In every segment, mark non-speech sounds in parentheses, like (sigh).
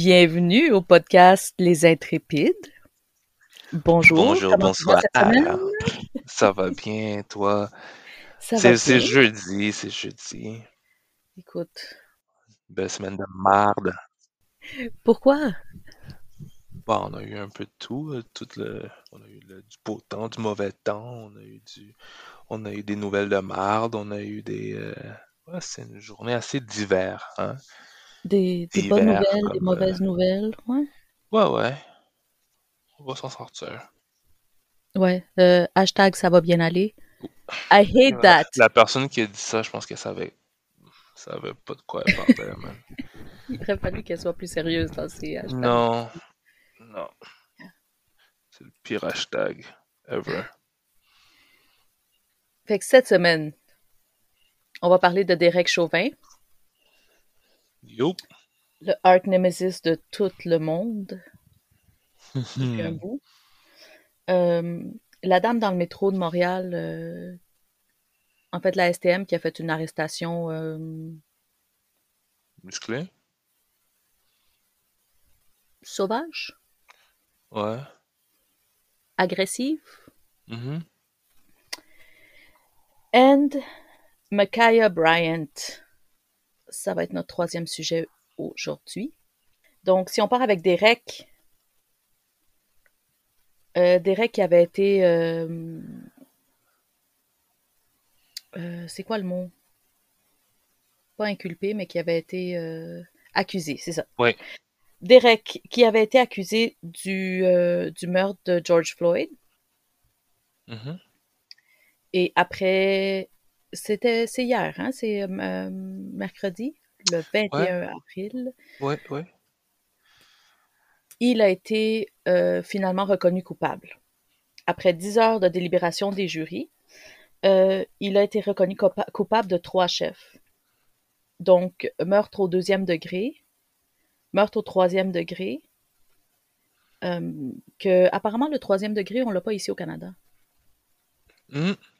Bienvenue au podcast Les Intrépides. Bonjour. Bonjour, bonsoir. (laughs) Ça va bien, toi? Ça va C'est jeudi, c'est jeudi. Écoute, Belle semaine de marde. pourquoi? Bon, on a eu un peu de tout, euh, tout le, on a eu le- du beau temps, du mauvais temps, on a eu du, on a eu des nouvelles de marde, on a eu des, euh, ouais, c'est une journée assez d'hiver, hein? Des, des bonnes nouvelles, des comme, euh, mauvaises nouvelles, ouais. ouais, ouais, on va s'en sortir. Ouais, euh, hashtag ça va bien aller. I hate La, that. la personne qui a dit ça, je pense qu'elle savait, savait pas de quoi elle parlait, man. (laughs) Il aurait fallu qu'elle soit plus sérieuse dans ces hashtags. Non, non, c'est le pire hashtag ever. Fait que cette semaine, on va parler de Derek Chauvin, Yo. le arch nemesis de tout le monde (laughs) un bout. Euh, la dame dans le métro de Montréal, euh, en fait la STM qui a fait une arrestation euh, Musclé? sauvage, Ouais. agressive, Mhm. and Micaiah Bryant. Ça va être notre troisième sujet aujourd'hui. Donc, si on part avec Derek, euh, Derek qui avait été... euh, euh, c'est quoi le mot? Pas inculpé, mais qui avait été euh, accusé, c'est ça. Ouais. Derek qui avait été accusé du, du meurtre de George Floyd. Mhm. Et après, c'était, c'est hier, hein? C'est euh, mercredi, le 21 avril. Ouais, ouais. Il a été euh, finalement reconnu coupable. Après 10 heures de délibération des jurys, euh, il a été reconnu coupa- coupable de trois chefs. Donc, meurtre au deuxième degré, meurtre au troisième degré, euh, que apparemment le troisième degré, on l'a pas ici au Canada.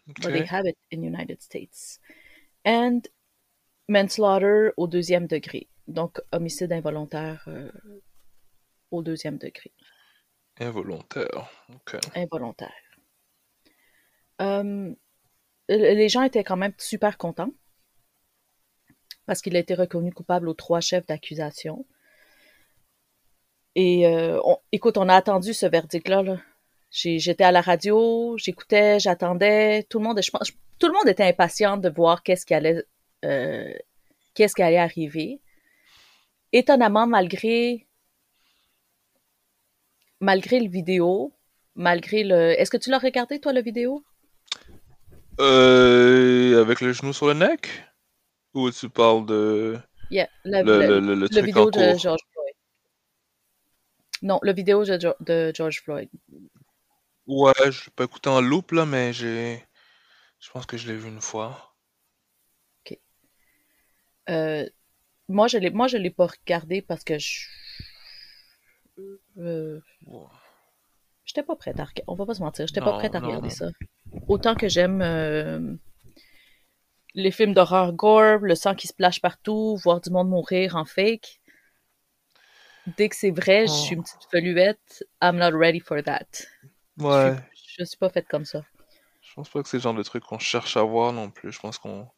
But they have it in United States. And manslaughter au deuxième degré. Donc, homicide involontaire euh, au deuxième degré. Involontaire. Ok. Involontaire. Euh, les gens étaient quand même super contents parce qu'il a été reconnu coupable aux trois chefs d'accusation. Et euh, on- écoute, on a attendu ce verdict-là. là. J'étais à la radio, j'écoutais, j'attendais. Tout le monde, je pense, tout le monde était impatient de voir qu'est-ce qui allait, euh, qu'est-ce qui allait arriver. Étonnamment, malgré, malgré le vidéo, malgré le, est-ce que tu l'as regardé toi le vidéo? Euh, avec le genou sur le neck? Ou tu parles de Yeah, le, le, le- truc vidéo en de? George Floyd. Non, le vidéo de, de George Floyd. Ouais, je l'ai pas écouté en loop là, mais j'ai. Je pense que je l'ai vu une fois. Ok. Euh, moi, je l'ai, moi, je l'ai pas regardé parce que je, euh, Ouais. j'étais pas prête à regarder. On va pas se mentir, j'étais pas prête à non, regarder non. ça. Autant que j'aime euh, les films d'horreur gore, le sang qui se splash partout, voir du monde mourir en fake. Dès que c'est vrai, je suis Oh. une petite feluette. I'm not ready for that. Je Ouais. suis, je suis pas faite comme ça. Je pense pas que c'est le genre de truc qu'on cherche à voir non plus. Je pense qu'on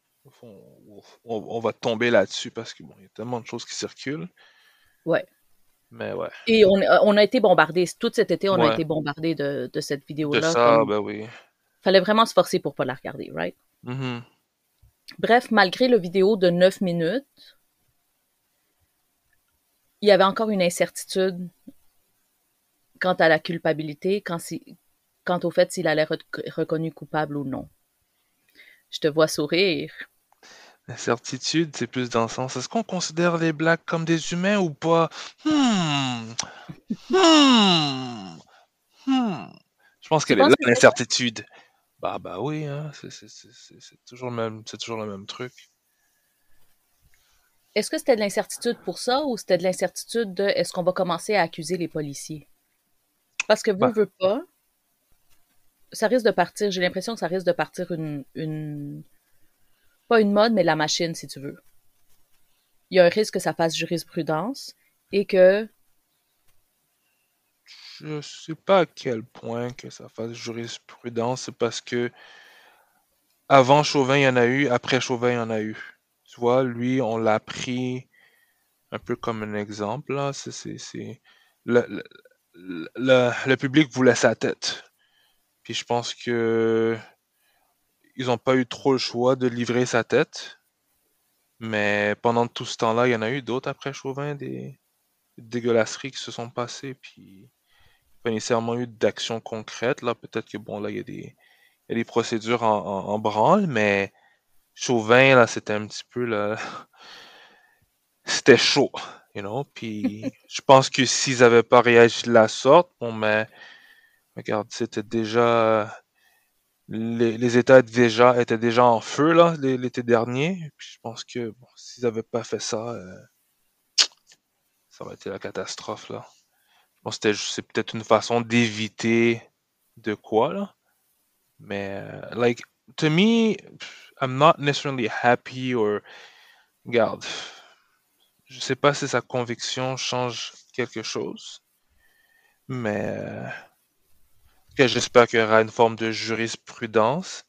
on, on- on va tomber là-dessus parce que bon, il y a tellement de choses qui circulent. Ouais. Mais ouais. Et on, on a été bombardés. Tout cet été, on a été bombardés de, de cette De vidéo-là. ça, comme- ben oui. Fallait vraiment se forcer pour pas la regarder, right? Mhm. Bref, malgré le vidéo de 9 minutes, il y avait encore une incertitude quant à la culpabilité, quant, si- quant au fait s'il allait être reconnu coupable ou non. Je te vois sourire. L'incertitude, c'est plus dans le sens, est-ce qu'on considère les blacks comme des humains ou pas? Hmm. Hmm. Hmm. Je pense qu'elle est là, que l'incertitude. Bah, bah oui, hein. C'est toujours le même, c'est toujours le même truc. Est-ce que c'était de l'incertitude pour ça ou c'était de l'incertitude de est-ce qu'on va commencer à accuser les policiers? Parce que vous, Bah. veut pas, ça risque de partir, j'ai l'impression que ça risque de partir une, une, pas une mode, mais la machine, si tu veux. Il y a un risque que ça fasse jurisprudence et que Je sais pas à quel point que ça fasse jurisprudence, c'est parce que avant Chauvin, il y en a eu, après Chauvin, il y en a eu. Tu vois, lui, on l'a pris un peu comme un exemple, là. C'est, c'est, c'est... Le, le, le, public voulait sa tête. Puis je pense que ils ont pas eu trop le choix de livrer sa tête. Mais pendant tout ce temps-là, il y en a eu d'autres après Chauvin, des, dégueulasseries qui se sont passées, puis pas nécessairement eu d'action concrète. Là, peut-être que bon, là, il y a des, y a des procédures en, branle, mais Chauvin, là, c'était un petit peu. (laughs) C'était chaud, Puis je pense que s'ils avaient pas réagi de la sorte, bon, mais regarde, c'était déjà les, les États déjà étaient déjà en feu là l'é- l'été dernier. Puis je pense que bon, s'ils avaient pas fait ça, euh, ça aurait été la catastrophe là. Je pense que c'est peut-être une façon d'éviter de quoi là. Mais euh, like to me, I'm not necessarily happy or regarde. Je sais pas si sa conviction change quelque chose, mais euh, j'espère qu'il y aura une forme de jurisprudence.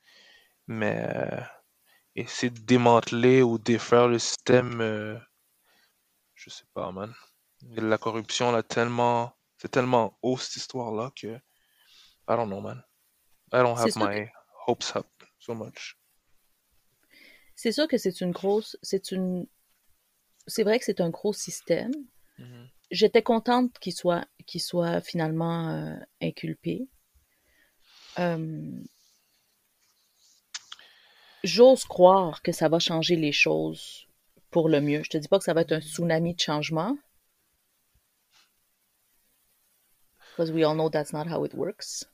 Mais euh, essayer de démanteler ou défaire le système, euh, je sais pas, man. La corruption, là, tellement, c'est tellement haut cette histoire-là que I don't know, man. I don't have que my hopes up so much. c'est sûr que c'est une grosse, c'est une, c'est vrai que c'est un gros système. Mhm. J'étais contente qu'il soit, qu'il soit finalement euh, inculpé. Euh, J'ose croire que ça va changer les choses pour le mieux. Je te dis pas que ça va être un tsunami de changement, because we all know that's not how it works.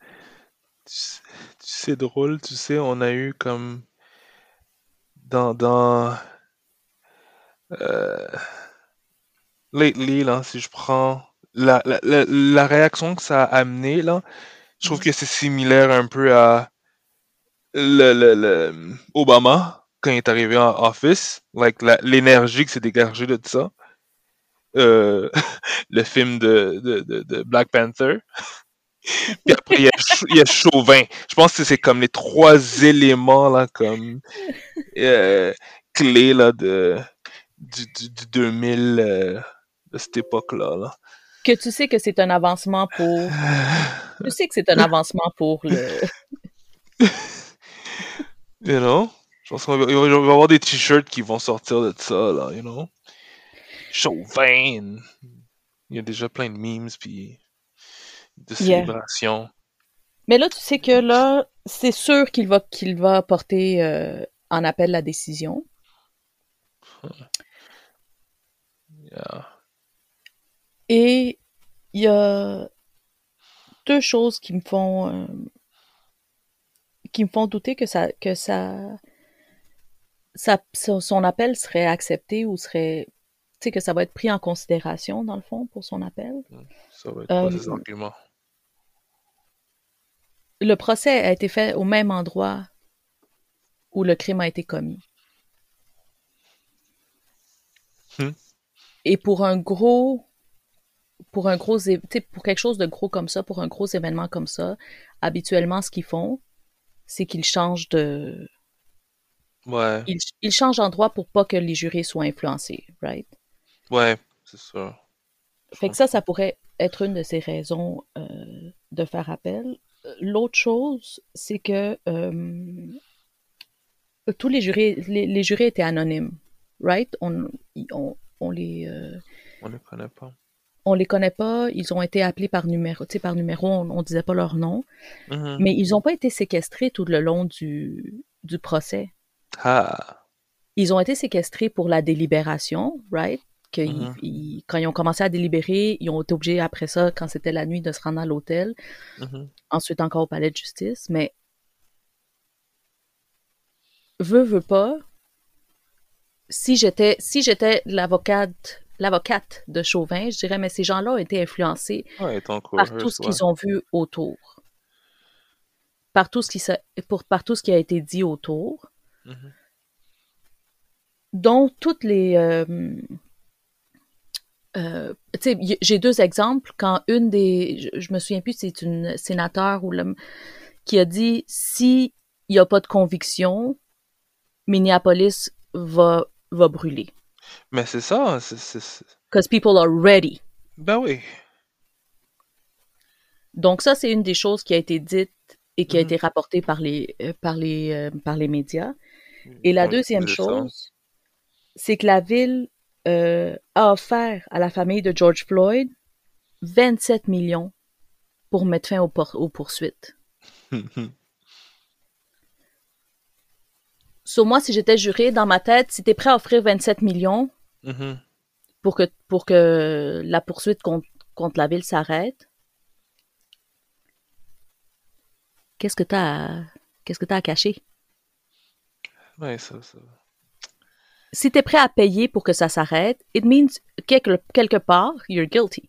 Tu sais- C'est drôle, tu sais, on a eu comme dans dans lately là, si je prends la, réaction que ça a amené je trouve que c'est similaire un peu à le, Obama quand il est arrivé en office, like l'énergie que s'est dégagée de ça. Euh, (laughs) le film de, Black Panther. (laughs) Puis après, il y, a, Chauvin. Je pense que c'est comme les trois éléments comme euh, clés de, du, du, du 2000 euh, de cette époque-là. Là. Que tu sais que c'est un avancement pour, (sighs) tu sais que c'est un avancement pour le, (laughs) You know? Je pense qu'il va, y avoir des t-shirts qui vont sortir de ça, là, you know? Chauvin! Il y a déjà plein de memes, puis de yeah. célébrations. Mais là, tu sais que là, c'est sûr qu'il va, qu'il va porter euh, en appel la décision. Yeah. Et il y a deux choses qui me font, euh, qui me font douter que ça, que ça, ça, son appel serait accepté ou serait, tu sais, que ça va être pris en considération, dans le fond, pour son appel. Ça va être Euh, ces arguments? le procès a été fait au même endroit où le crime a été commis. Hmm. Et pour un gros, pour un gros, pour quelque chose de gros comme ça, pour un gros événement comme ça, habituellement, ce qu'ils font, c'est qu'ils changent de, Ouais, ils, ils changent d'endroit pour pas que les jurés soient influencés, right? ouais, c'est ça. Fait que ça, ça pourrait être une de ces raisons euh, de faire appel. L'autre chose, c'est que euh, tous les jurés, les, les jurés étaient anonymes, right? On, on, on les, euh, On ne connaît pas. on les connaît pas, ils ont été appelés par numéro, tu sais, par numéro, on, on disait pas leur nom, Mhm. mais ils ont pas été séquestrés tout le long du, du procès. Ah! Ils ont été séquestrés pour la délibération, right? Que Mhm. ils- quand ils ont commencé à délibérer, ils ont été obligés après ça, quand c'était la nuit, de se rendre à l'hôtel, Mhm. ensuite encore au palais de justice, mais veux, veux pas, si j'étais si j'étais l'avocate l'avocate de Chauvin, je dirais mais ces gens-là ont été influencés Ouais, par tout ce ouais. qu'ils ont vu autour, par tout ce qui pour par tout ce qui a été dit autour, Mhm. dont toutes les euh, euh, tu sais, y- j'ai deux exemples. Quand une des, je, je me souviens plus, c'est une sénateur ou le, qui a dit si il n'y a pas de conviction, Minneapolis va, va brûler. Mais c'est ça, Because people are ready. Ben oui. Donc ça, c'est une des choses qui a été dite et qui a Mhm. été rapportée par les, euh, par les, euh, par les médias. Et la On deuxième chose, c'est que la ville euh, a offert à la famille de George Floyd 27 millions pour mettre fin aux, aux poursuites. (laughs) Sur moi, si j'étais juré, dans ma tête, si t'es prêt à offrir 27 millions Mhm. pour que, pour que la poursuite contre, contre la ville s'arrête, qu'est-ce que t'as à, qu'est-ce que t'as à cacher? Ouais, ça, ça. Si t'es prêt à payer pour que ça s'arrête, it means quelque, quelque part, you're guilty.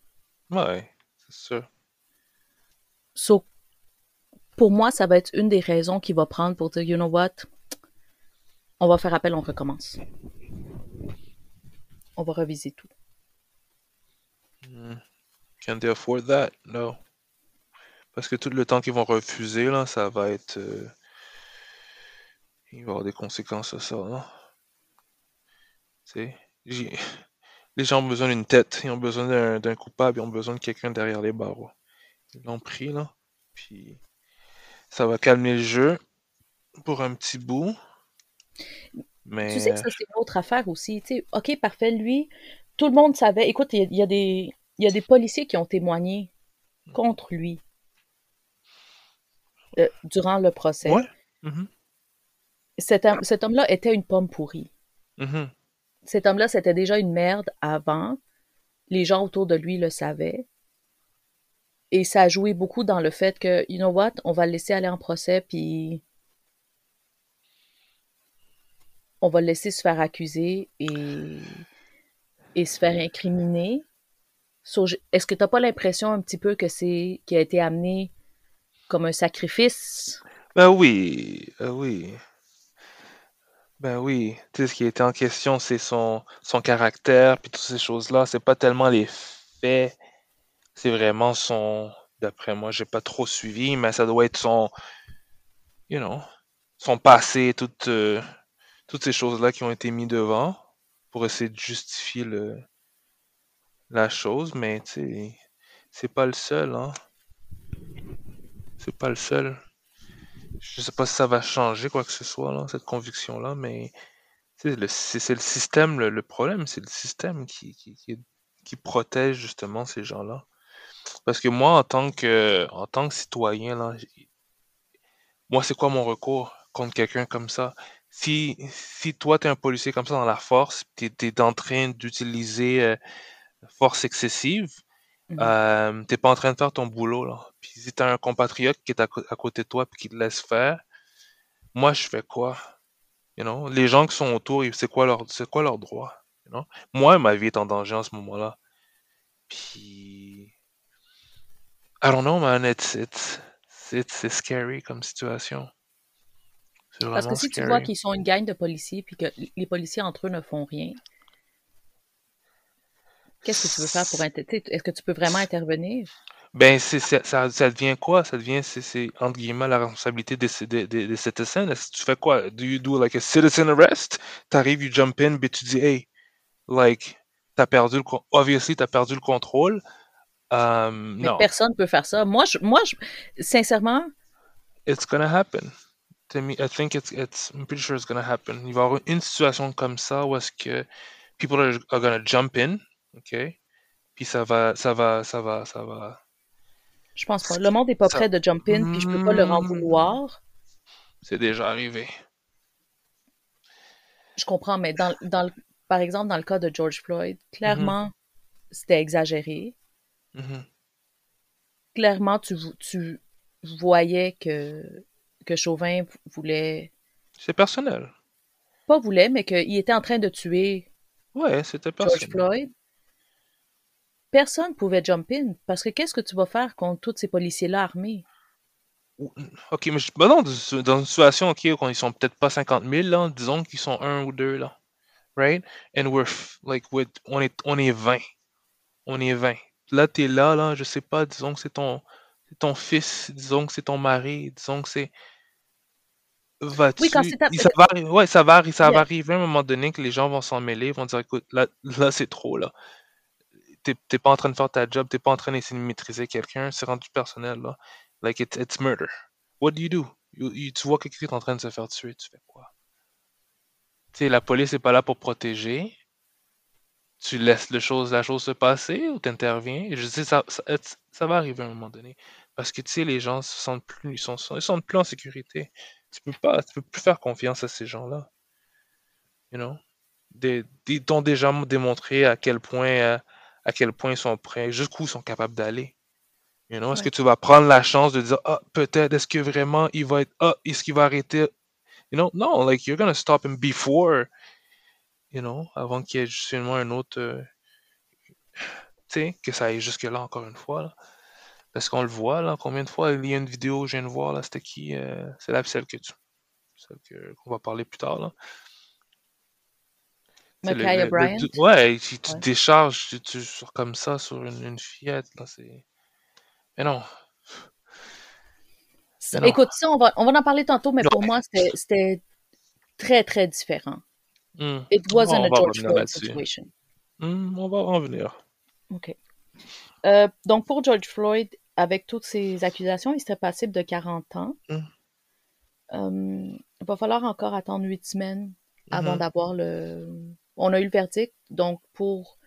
Ouais, c'est sûr. So, pour moi, ça va être une des raisons qu'il va prendre pour dire, you know what, on va faire appel, on recommence. On va reviser tout. Can they afford that? No. Parce que tout le temps qu'ils vont refuser, là, ça va être. euh, Il va y avoir des conséquences à ça, sais, j'ai- les gens ont besoin d'une tête, ils ont besoin d'un coupable, ils ont besoin de quelqu'un derrière les barreaux. Ils l'ont pris, là. Puis ça va calmer le jeu pour un petit bout. Mais. Tu sais que ça, c'est une autre affaire aussi. Tu sais, OK, parfait, lui, tout le monde savait. Écoute, il y, a- il y a des, il y a des policiers qui ont témoigné contre lui euh, durant le procès. Ouais. Mhm. Cet, homme- cet homme-là était une pomme pourrie. Mhm. Cet homme-là, c'était déjà une merde avant. Les gens autour de lui le savaient. Et ça a joué beaucoup dans le fait que, you know what, on va le laisser aller en procès, puis on va le laisser se faire accuser et, se faire incriminer. Est-ce que t'as pas l'impression un petit peu que c'est qui a été amené comme un sacrifice? Ben oui, euh, oui. Ben oui, tu sais, ce qui était en question, c'est son, caractère, puis toutes ces choses-là. C'est pas tellement les faits, c'est vraiment son, d'après moi, j'ai pas trop suivi, mais ça doit être son, you know, son passé, toutes, euh, toutes ces choses-là qui ont été mis devant pour essayer de justifier le, la chose, mais c'est pas le seul, hein. C'est pas le seul. Je sais pas si ça va changer quoi que ce soit, là, cette conviction-là, mais c'est le système, le, le problème, c'est le système qui, qui, qui, qui protège justement ces gens-là. Parce que moi, en tant que, en tant que citoyen, là, moi, c'est quoi mon recours contre quelqu'un comme ça? Si, si toi, tu es un policier comme ça dans la force, tu es, en train d'utiliser euh, force excessive, Mhm. euh, t'es pas en train de faire ton boulot, là. Puis si t'as un compatriote qui est à, à côté de toi puis qui te laisse faire, moi, je fais quoi? You know? Les gens qui sont autour, c'est quoi leur, quoi leur droit? You know? Moi, ma vie est en danger en ce moment-là. Puis, I don't know, man. It's, it's, it's, c'est scary comme situation. Parce que si tu vois qu'ils sont une gang de policiers puis que les policiers entre eux ne font rien, qu'est-ce que tu veux faire pour inter- tu sais, Est-ce que tu peux vraiment intervenir? Ben, c'est, ça, ça devient quoi? Ça devient, c'est, entre guillemets, la responsabilité des citizens. Est-ce que tu fais quoi? Do you do like a citizen arrest? T'arrives, you jump in, puis tu dis, hey, like, t'as perdu le, obviously, t'as perdu le contrôle. Euh, Mais non, personne ne peut faire ça. Moi, je, moi je, sincèrement, it's gonna happen. To me, I think it's, it's, I'm pretty sure it's gonna happen. Il va y avoir une situation comme ça où est-ce que people are, are gonna jump in, ok? Puis ça va, ça va, ça va, ça va. je pense pas. Le monde n'est pas Ça, prêt de jump in, puis je peux pas leur en Hmm, vouloir. c'est déjà arrivé. Je comprends, mais dans, dans le- par exemple, dans le cas de George Floyd, Mhm, clairement, c'était exagéré. mhm. Clairement, tu, tu voyais que, que Chauvin voulait, C'est personnel. pas voulait, mais qu'il était en train de tuer Ouais, c'était George personnel. Floyd. Personne pouvait jump in, parce que qu'est-ce que tu vas faire contre tous ces policiers-là armés? Ok, mais je- ben non, dans une situation, ok, quand ils sont peut-être pas 50 000, là, disons qu'ils sont un ou deux, là. Right? And we're, f- like, with, on est, on est 20. on est 20. Là, t'es là, là, je sais pas, disons que c'est ton, c'est ton fils, disons que c'est ton mari, disons que c'est. Vas-tu. Oui, quand c'est ta- Ça va, ouais, ça va, ça Yeah. va arriver à un moment donné que les gens vont s'en mêler, vont dire écoute, là, là c'est trop, là. T'es t'es pas en train de faire ta job, t'es pas en train d'essayer de maîtriser quelqu'un, c'est rendu personnel, là. Like, it's, it's murder. What do you do? You- you- tu vois quelqu'un qui est en train de se faire tuer, tu fais quoi? Tu sais, la police est pas là pour protéger. Tu laisses le chose, la chose se passer ou t'interviens? Je sais, ça, ça, va arriver à un moment donné. Parce que, tu sais, les gens se sentent plus, ils sont, ils plus en sécurité. Tu peux pas, tu peux plus faire confiance à ces gens-là. You know? Des, des- ils t'ont déjà démontré à quel point, euh, à quel point ils sont prêts, jusqu'où ils sont capables d'aller. You know? Est-ce que tu vas prendre la chance de dire, ah, peut-être, est-ce que vraiment il va être, ah, est-ce qu'il va arrêter? You know? Non, like, you're gonna stop him before, you know, avant qu'il y ait justement un autre, euh, tu sais, que ça aille jusque-là encore une fois, là. Parce qu'on le voit, là, combien de fois il y a une vidéo que je viens de voir, là, c'était qui? euh, c'est la celle que tu, celle que, qu'on va parler plus tard, là. Du- ouais, tu, tu Ouais. décharges tu, tu- sur, comme ça sur une, une fillette, là, c'est... Mais non. Écoute, ça, on va, on va en parler tantôt, mais pour moi, c'était- c'était très, très différent. Hmm. It wasn't a George Floyd situation. Hmm, on va en venir. OK. Euh, donc, pour George Floyd, avec toutes ces accusations, il serait passible de 40 ans. Hmm. Euh, il va falloir encore attendre huit semaines avant Mhm. d'avoir le... On a eu le verdict, donc pour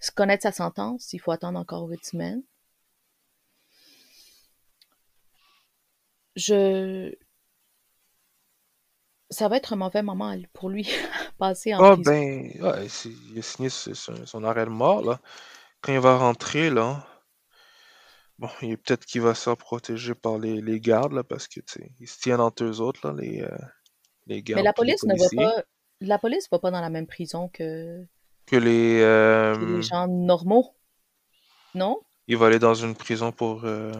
se connaître sa sentence, il faut attendre encore huit semaines. Je... Ça va être un mauvais moment pour lui, (laughs) passer en Ah prison. ben, ouais, c'est- il a signé son, arrêt de mort, là. Quand il va rentrer, là, bon, il est peut-être qu'il va se faire protéger par les, les gardes, là, parce que, tu sais, ils se tiennent entre eux autres, là, les, euh, les Mais gardes la puis les police ne va policiers. pas... La police va pas dans la même prison que, Que les... que les euh, gens normaux, non? il va aller dans une prison pour... euh,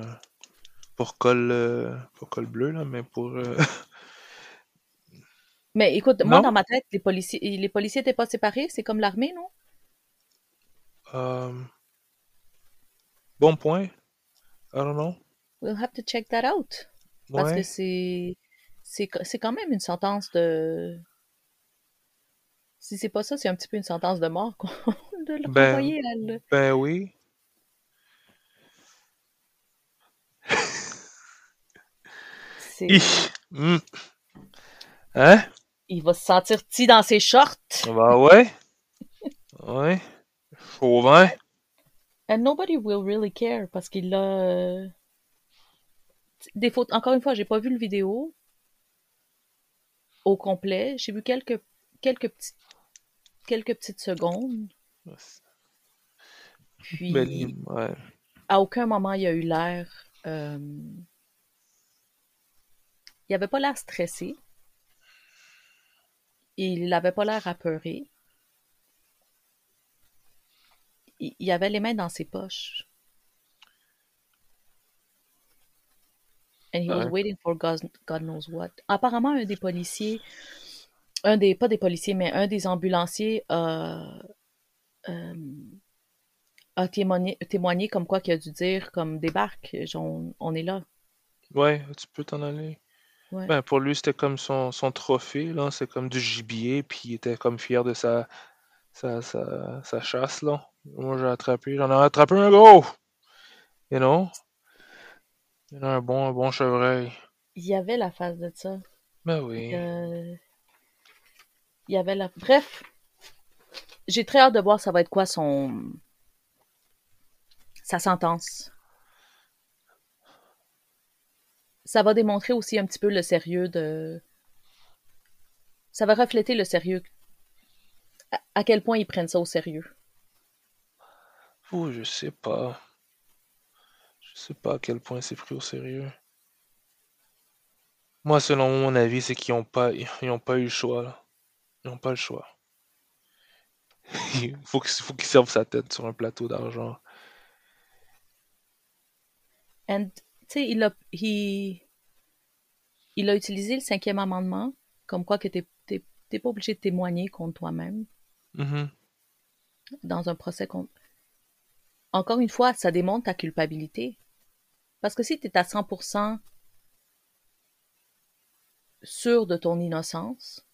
pour col... euh, pour col bleu, là, mais pour... euh, (laughs) Mais écoute, moi, dans ma tête, les policiers, les policiers étaient pas séparés, c'est comme l'armée, non? euh, bon point. I don't know. We'll have to check that out. Parce que Ouais. c'est, c'est, c'est quand même une sentence de... Si c'est pas ça, c'est un petit peu une sentence de mort, quoi. (laughs) De le Ben, renvoyer à le... ben oui. c'est-. Hmm. Hein? Il va se sentir petit dans ses shorts. Bah ouais. Ouais. Chauvin. And nobody will really care parce qu'il a... euh, Des photos... Encore une fois, j'ai pas vu le vidéo au complet. J'ai vu quelques, quelques, petits... quelques petites secondes. Puis, Ben, ouais. à aucun moment, il a eu l'air... euh, Il avait pas l'air stressé. Il avait pas l'air apeuré. Il il avait les mains dans ses poches. And he was waiting for God, God knows what. Apparemment, un des policiers, un des, pas des policiers, mais un des ambulanciers a, euh, a témoigné, témoigné comme quoi qu'il a dû dire comme débarque, on, on est là. Ouais, tu peux t'en aller. Ouais. Ben, pour lui, c'était comme son, son trophée, là. C'est comme du gibier, puis il était comme fier de sa, sa, sa, sa chasse, là. Moi, j'ai attrapé, j'en ai attrapé un gros! You know? Il y a un bon, un bon chevreuil. Il y avait la face de ça. Ben oui. Euh, il y avait la. Bref, j'ai très hâte de voir ça va être quoi son sa sentence. Ça va démontrer aussi un petit peu le sérieux de. Ça va refléter le sérieux. À, à quel point ils prennent ça au sérieux. Ouh, je sais pas. Je sais pas à quel point c'est pris au sérieux. Moi, selon mon avis, c'est qu'ils ont pas, ils ont pas eu le choix, là. Ils ont pas le choix. Il (laughs) faut qu'il faut qu'il serve sa tête sur un plateau d'argent. And, tu sais, il a, il, il a utilisé le cinquième amendement, comme quoi que t'es, t'es, t'es pas obligé de témoigner contre toi-même Mhm. dans un procès contre. encore une fois, ça démontre ta culpabilité. Parce que si tu es à 100% sûr de ton innocence,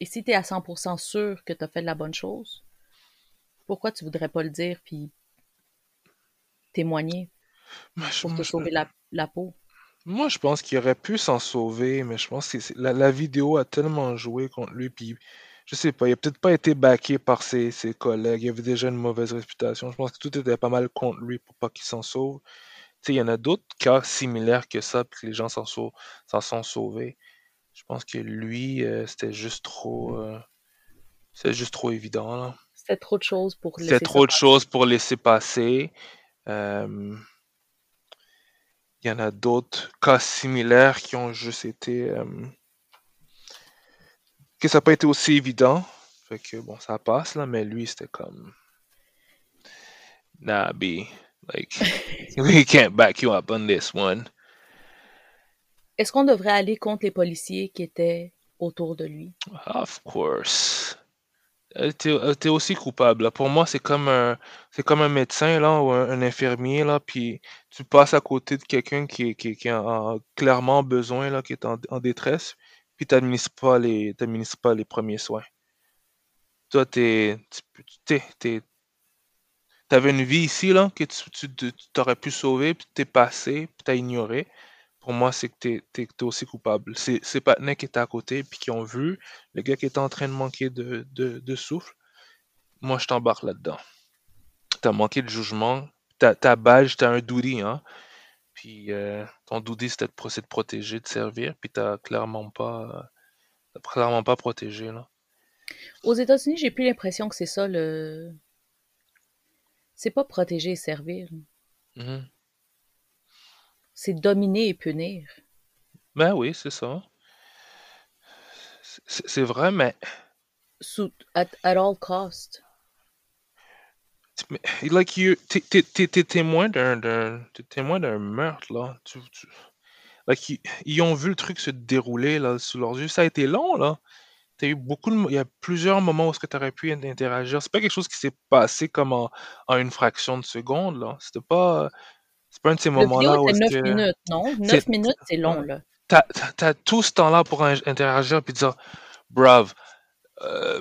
et si tu es à 100% sûr que tu as fait de la bonne chose, pourquoi tu voudrais pas le dire puis témoigner pour te sauver la, la peau? Moi, je pense qu'il aurait pu s'en sauver, mais je pense que c'est- la, la vidéo a tellement joué contre lui, puis je sais pas, il a peut-être pas été backé par ses, ses collègues, il avait déjà une mauvaise réputation. Je pense que tout était pas mal contre lui pour pas qu'il s'en sauve. Tu sais, il y en a d'autres cas similaires que ça, puis que les gens s'en sau- s'en sont sauvés. Je pense que lui, euh, c'était juste trop, euh, c'était juste trop évident, là. C'était trop de choses pour C'était laisser ça trop de passer. choses pour laisser passer. Euh, Il y en a d'autres cas similaires qui ont juste été. euh, que ça n'a pas été aussi évident. Fait que bon, ça passe là, mais lui, c'était comme. Nah, B. Like, (laughs) we can't back you up on this one. Est-ce qu'on devrait aller contre les policiers qui étaient autour de lui? Of course. Euh, euh, t'es aussi coupable. Pour moi, c'est comme un, médecin ou un, infirmier puis tu passes à côté de quelqu'un qui, a en- clairement besoin qui est en, détresse, puis t'administres pas les, t'administres pas les premiers soins. Toi, tu peux- une vie ici que tu, tu, tu- tu pu sauver, puis t'es passé, puis t'as ignoré. Pour moi, c'est que t'es, t'es, t'es aussi coupable. C'est, Patnais qui étaient à côté, puis qui ont vu le gars qui était en train de manquer de, de, de souffle. Moi, je t'embarque là-dedans. T'as manqué de jugement. Ta, badge, t'as un duty, hein. Puis euh, ton duty, c'était de, pro- c'est de protéger, de servir, puis t'as clairement pas, clairement pas protégé, là. Aux États-Unis, j'ai plus l'impression que c'est ça le. C'est pas protéger et servir. Mhm. C'est dominer et punir. Ben oui, c'est ça. C'est c'est vrai, mais, Sous, at, at all cost. mais, like, you, t'es, t'es, t'es- t'es témoin d'un, d'un, t'es témoin d'un meurtre, là. Tu, tu- like, ils, ils ont vu le truc se dérouler, là, sous leurs yeux. Ça a été long, là. T'as eu beaucoup de, mo- il y a plusieurs moments où est-ce que tu aurais pu in- interagir. C'est pas quelque chose qui s'est passé comme en, en une fraction de seconde, là. C'était pas, c'est pas un de ces moments-là où est-ce 9 que minutes, non? 9 c'est, minutes, c'est long, là. T'as, t'as tout ce temps-là pour in- interagir puis dire, brave, euh,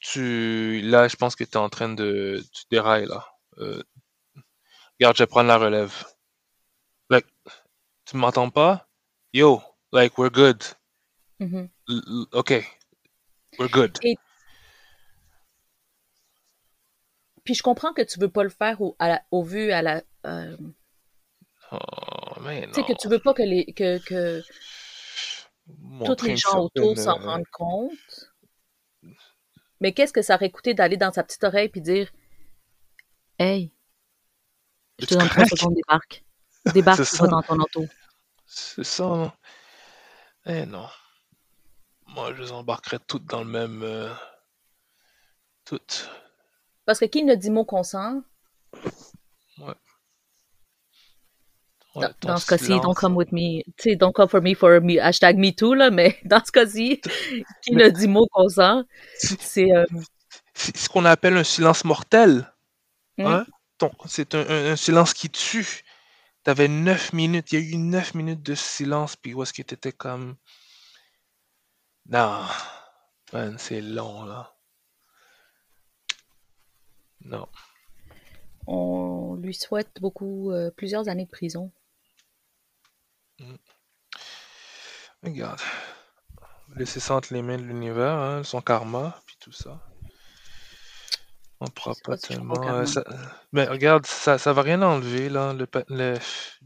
tu, là, je pense que t'es en train de, tu dérailles, là. Euh, regarde, je vais prendre la relève. Like, tu m'entends pas? Yo, like, we're good. L- OK, we're good. Et puis je comprends que tu veux pas le faire au, à la- au vu à la. euh, Oh, mais tu sais, que tu veux pas que les que, que tous les gens autour s'en euh, rendent compte. Mais qu'est-ce que ça aurait coûté d'aller dans sa petite oreille puis dire Hey, je te donne 30 correct. secondes, débarque. (laughs) Débarque, tu vas dans ton auto. C'est ça, non? Eh non. Moi, je les embarquerais toutes dans le même. euh, toutes. Parce que qui ne dit mot consent, Ouais. Dans, Ouais, ton dans ce cas-ci, don't come with me. Tu sais, don't come for me for me, hashtag me too, là, mais (laughs) dans ce cas-ci, qui ne dit mot consent, c'est c'est. euh, c'est ce qu'on appelle un silence mortel. hmm, Hein? C'est un, un- un silence qui tue. T'avais 9 minutes. Il y a eu 9 minutes de silence. Puis où est-ce que t'étais comme. Non. Man, c'est long, là. Non. on lui souhaite beaucoup, euh, plusieurs années de prison. Mm. Regarde. Laisser ça entre les mains de l'univers, hein, son karma, puis tout ça. On sais pas si tellement. euh, ça- Mais regarde, ça, ça va rien enlever, là. Le,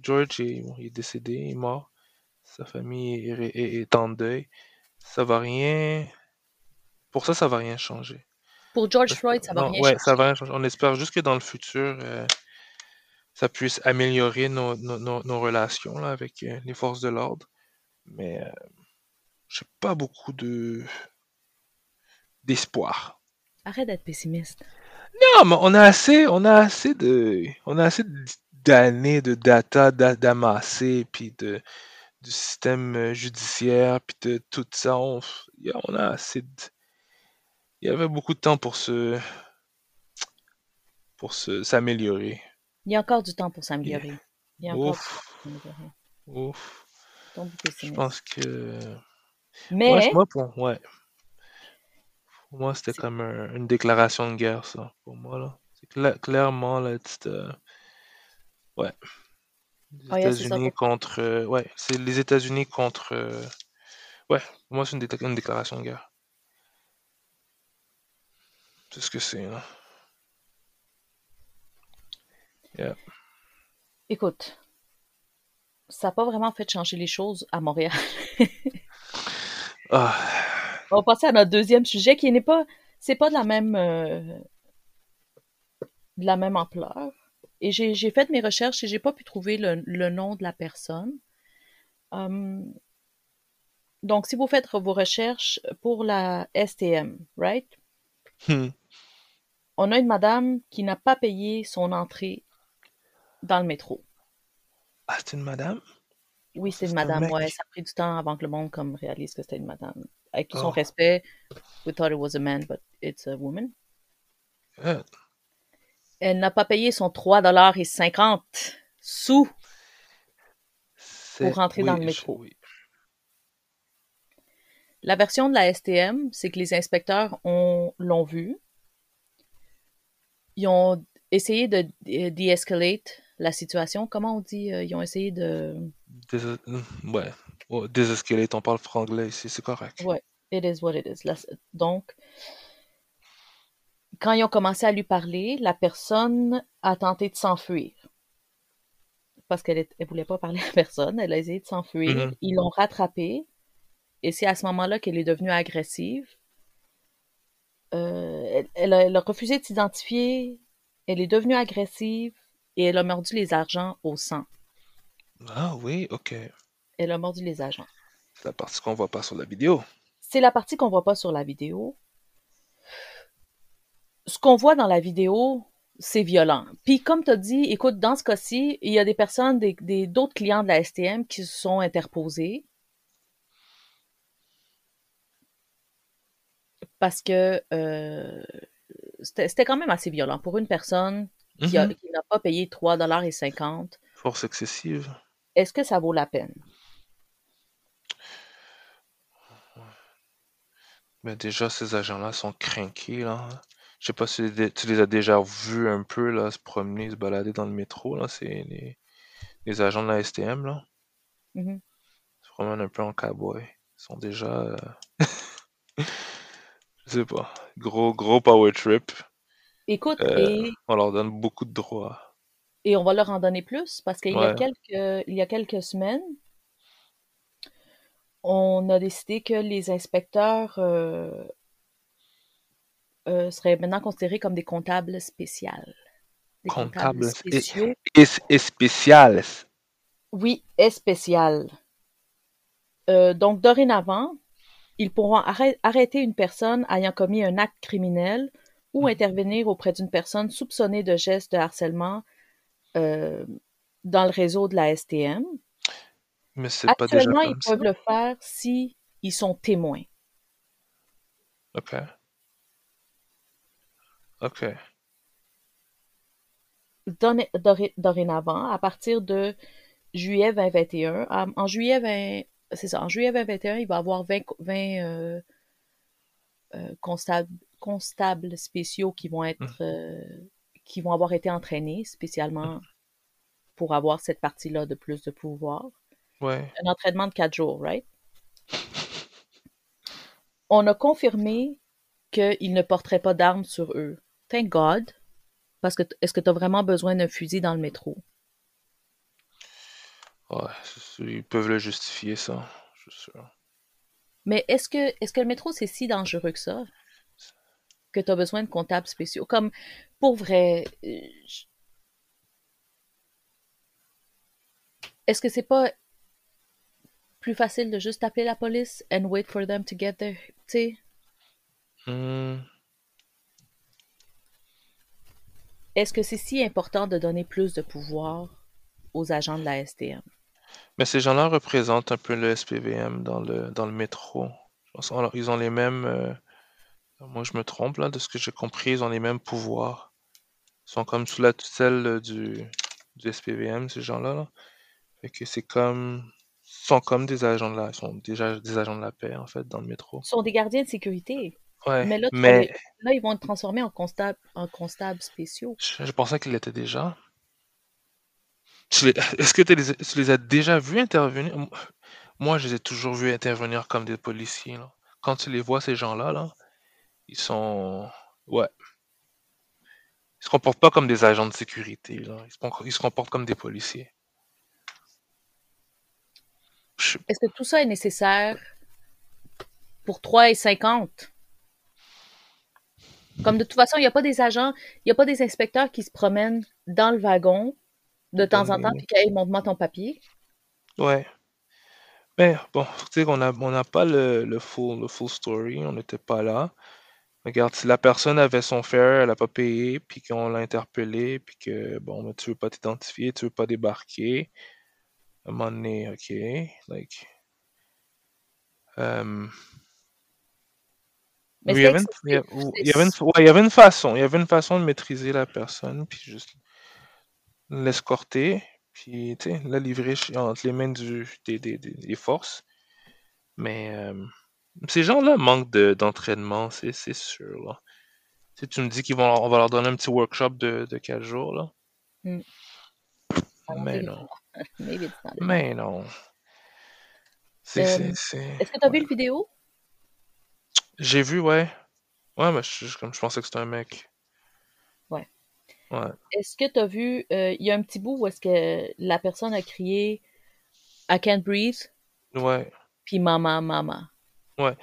George est, bon, il est décédé, il est mort. Sa famille est, est- est en deuil. Ça va rien. Pour ça, ça va rien changer. Pour George Floyd, ça va non, rien ouais, ça changer. va rien changer. On espère juste que dans le futur, euh, ça puisse améliorer nos, nos, nos- nos relations là, avec euh, les forces de l'ordre. Mais euh, j'ai pas beaucoup de d'espoir. Arrête d'être pessimiste. Non, mais on a assez, on a assez de, on a assez d'années de data d'a- d'amasser, puis de du système euh, judiciaire, puis de tout ça. On, a- on a assez de, il y avait beaucoup de temps pour se pour se- s'améliorer. Il y a encore du temps pour s'améliorer. Il y a encore du temps Ouf, pour s'améliorer. ouf. Je pense que. Mais, moi, pour, ouais. Pour moi, c'était comme un- une déclaration de guerre, ça, pour moi, là. C'est cla- clairement, là, the- ouais. Les oh. États-Unis contre. euh, ouais, c'est les États-Unis contre. euh, ouais, pour moi, c'est une, dé- une déclaration de guerre. C'est ce que c'est, là. Yeah. Écoute, ça n'a pas vraiment fait changer les choses à Montréal. Ah, (laughs) On va passer à notre deuxième sujet qui n'est pas, c'est pas de la même, euh, de la même ampleur. Et j'ai, fait mes recherches et j'ai pas pu trouver le, le nom de la personne. Hum, donc, si vous faites vos recherches pour la STM, right? hmm. On a une madame qui n'a pas payé son entrée dans le métro. Ah, c'est une madame? Oui, c'est une madame, ouais. Ça a pris du temps avant que le monde comme réalise que c'était une madame. Avec tout son Oh, respect, we thought it was a man, but it's a woman. Elle n'a pas payé son 3,50$ sous pour rentrer dans le métro. oui. La version de la STM, c'est que les inspecteurs ont, l'ont vu. Ils ont essayé de de de-escalate la situation? Comment on dit? euh, Ils ont essayé de... Dés- Ouais. Oh, désescalate, on parle franglais ici, c'est correct. Ouais, it is what it is. La- Donc, quand ils ont commencé à lui parler, la personne a tenté de s'enfuir. Parce qu'elle ne voulait pas parler à personne. Elle a essayé de s'enfuir. Mhm. Ils l'ont rattrapée. Et c'est à ce moment-là qu'elle est devenue agressive. Euh, elle, elle a, elle a refusé de s'identifier. Elle est devenue agressive. Et elle a mordu les agents au sang. Ah oui, ok. Elle a mordu les agents. C'est la partie qu'on voit pas sur la vidéo. C'est la partie qu'on voit pas sur la vidéo. Ce qu'on voit dans la vidéo, c'est violent. Puis comme tu as dit, écoute, dans ce cas-ci, il y a des personnes, des, des- d'autres clients de la STM qui se sont interposés parce que euh, c'était quand même assez violent pour une personne Mhm. qui n'a pas payé 3,50$. Force excessive. Est-ce que ça vaut la peine? Mais déjà, ces agents-là sont craqués, là. Je sais pas si tu les as déjà vus un peu, là, se promener, se balader dans le métro, là. C'est les, les agents de la STM, là. Mhm. Ils se promènent un peu en cowboy. Ils sont déjà... euh, (laughs) Je sais pas. Gros, gros power trip. Écoute, Euh, et on leur donne beaucoup de droits. Et on va leur en donner plus parce qu'il y a Ouais. quelques, il y a quelques semaines, on a décidé que les inspecteurs euh, euh, seraient maintenant considérés comme des comptables spéciaux. Des comptables Comptables spéciaux. spéciales. Oui, et spécial. Euh, donc, dorénavant, ils pourront arrê- arrêter une personne ayant commis un acte criminel ou intervenir auprès d'une personne soupçonnée de gestes de harcèlement euh, dans le réseau de la STM. Mais c'est pas déjà Actuellement, ils ça? peuvent le faire si ils sont témoins. Ok. Ok. Doré- Dorénavant, à partir de juillet 2021, à- en juillet 20, c'est ça, en juillet 2021, il va y avoir 20, co- 20 euh, euh, constables, constables spéciaux qui vont être, euh, qui vont avoir été entraînés spécialement pour avoir cette partie-là de plus de pouvoir. Ouais. Un entraînement de quatre jours, right? On a confirmé qu'ils ne porteraient pas d'armes sur eux. Thank God. Parce que est-ce que tu as vraiment besoin d'un fusil dans le métro? Ouais, ils peuvent le justifier, ça. Je suis sûr. Mais est-ce que, est-ce que le métro, c'est si dangereux que ça? Que tu as besoin de comptables spéciaux? Comme, pour vrai, euh, je- est-ce que c'est pas plus facile de juste appeler la police and wait for them to get there? Tu sais, Hmm. est-ce que c'est si important de donner plus de pouvoir aux agents de la STM? Mais ces gens-là représentent un peu le SPVM dans le, dans le métro. Ils ont les mêmes. Moi, je me trompe, là, de ce que j'ai compris, ils ont les mêmes pouvoirs sont comme sous la tutelle euh, du, du SPVM, ces gens-là. Là. Fait que c'est comme. sont comme des agents de la. sont déjà des agents de la paix, en fait, dans le métro. Ils sont des gardiens de sécurité. Ouais. Mais là, Mais là, ils vont être transformés en constables, en constables spéciaux. je, je pensais qu'ils l'étaient déjà. (laughs) Est-ce que tu les, tu les as déjà vus intervenir? Moi, je les ai toujours vus intervenir comme des policiers. Là. Quand tu les vois, ces gens-là, là, ils sont. Ouais. Ils se comportent pas comme des agents de sécurité. Là. Ils, se, con- ils se comportent comme des policiers. Je- Est-ce que tout ça est nécessaire pour 3,50? Comme de toute façon, il n'y a pas des agents, il n'y a pas des inspecteurs qui se promènent dans le wagon de temps en temps puis qui hey, montre-moi ton papier. Ouais. Mais bon, tu sais qu'on a, on n'a pas le, le full, le full story, on n'était pas là. Regarde, si la personne avait son fare, elle n'a pas payé, puis qu'on l'a interpellé, puis que, bon, mais tu veux pas t'identifier, tu veux pas débarquer, à un moment donné, ok, like... Mais il y avait une, il y a- excessif. ou- C'est- il y avait une, ouais, il y avait une façon, il y avait une façon de maîtriser la personne, puis juste l'escorter, puis, tu sais, la livrer entre les mains du, des, des, des, des forces. Mais euh, ces gens-là manquent de- d'entraînement, c'est c'est sûr, là. Tu sais, tu me dis qu'ils vont, on va leur donner un petit workshop de, de 4 jours, là. Hmm. Alors, Mais non. (laughs) Not enough. Mais non. C'est, Euh. Est-ce que tu as vu le vidéo? J'ai vu, ouais. Ouais, mais je, je- comme je pensais que c'était un mec. Ouais. Ouais. Est-ce que tu as vu, euh, il y a un petit bout où est-ce que la personne a crié I can't breathe, Ouais. puis mama, mama. Ouais.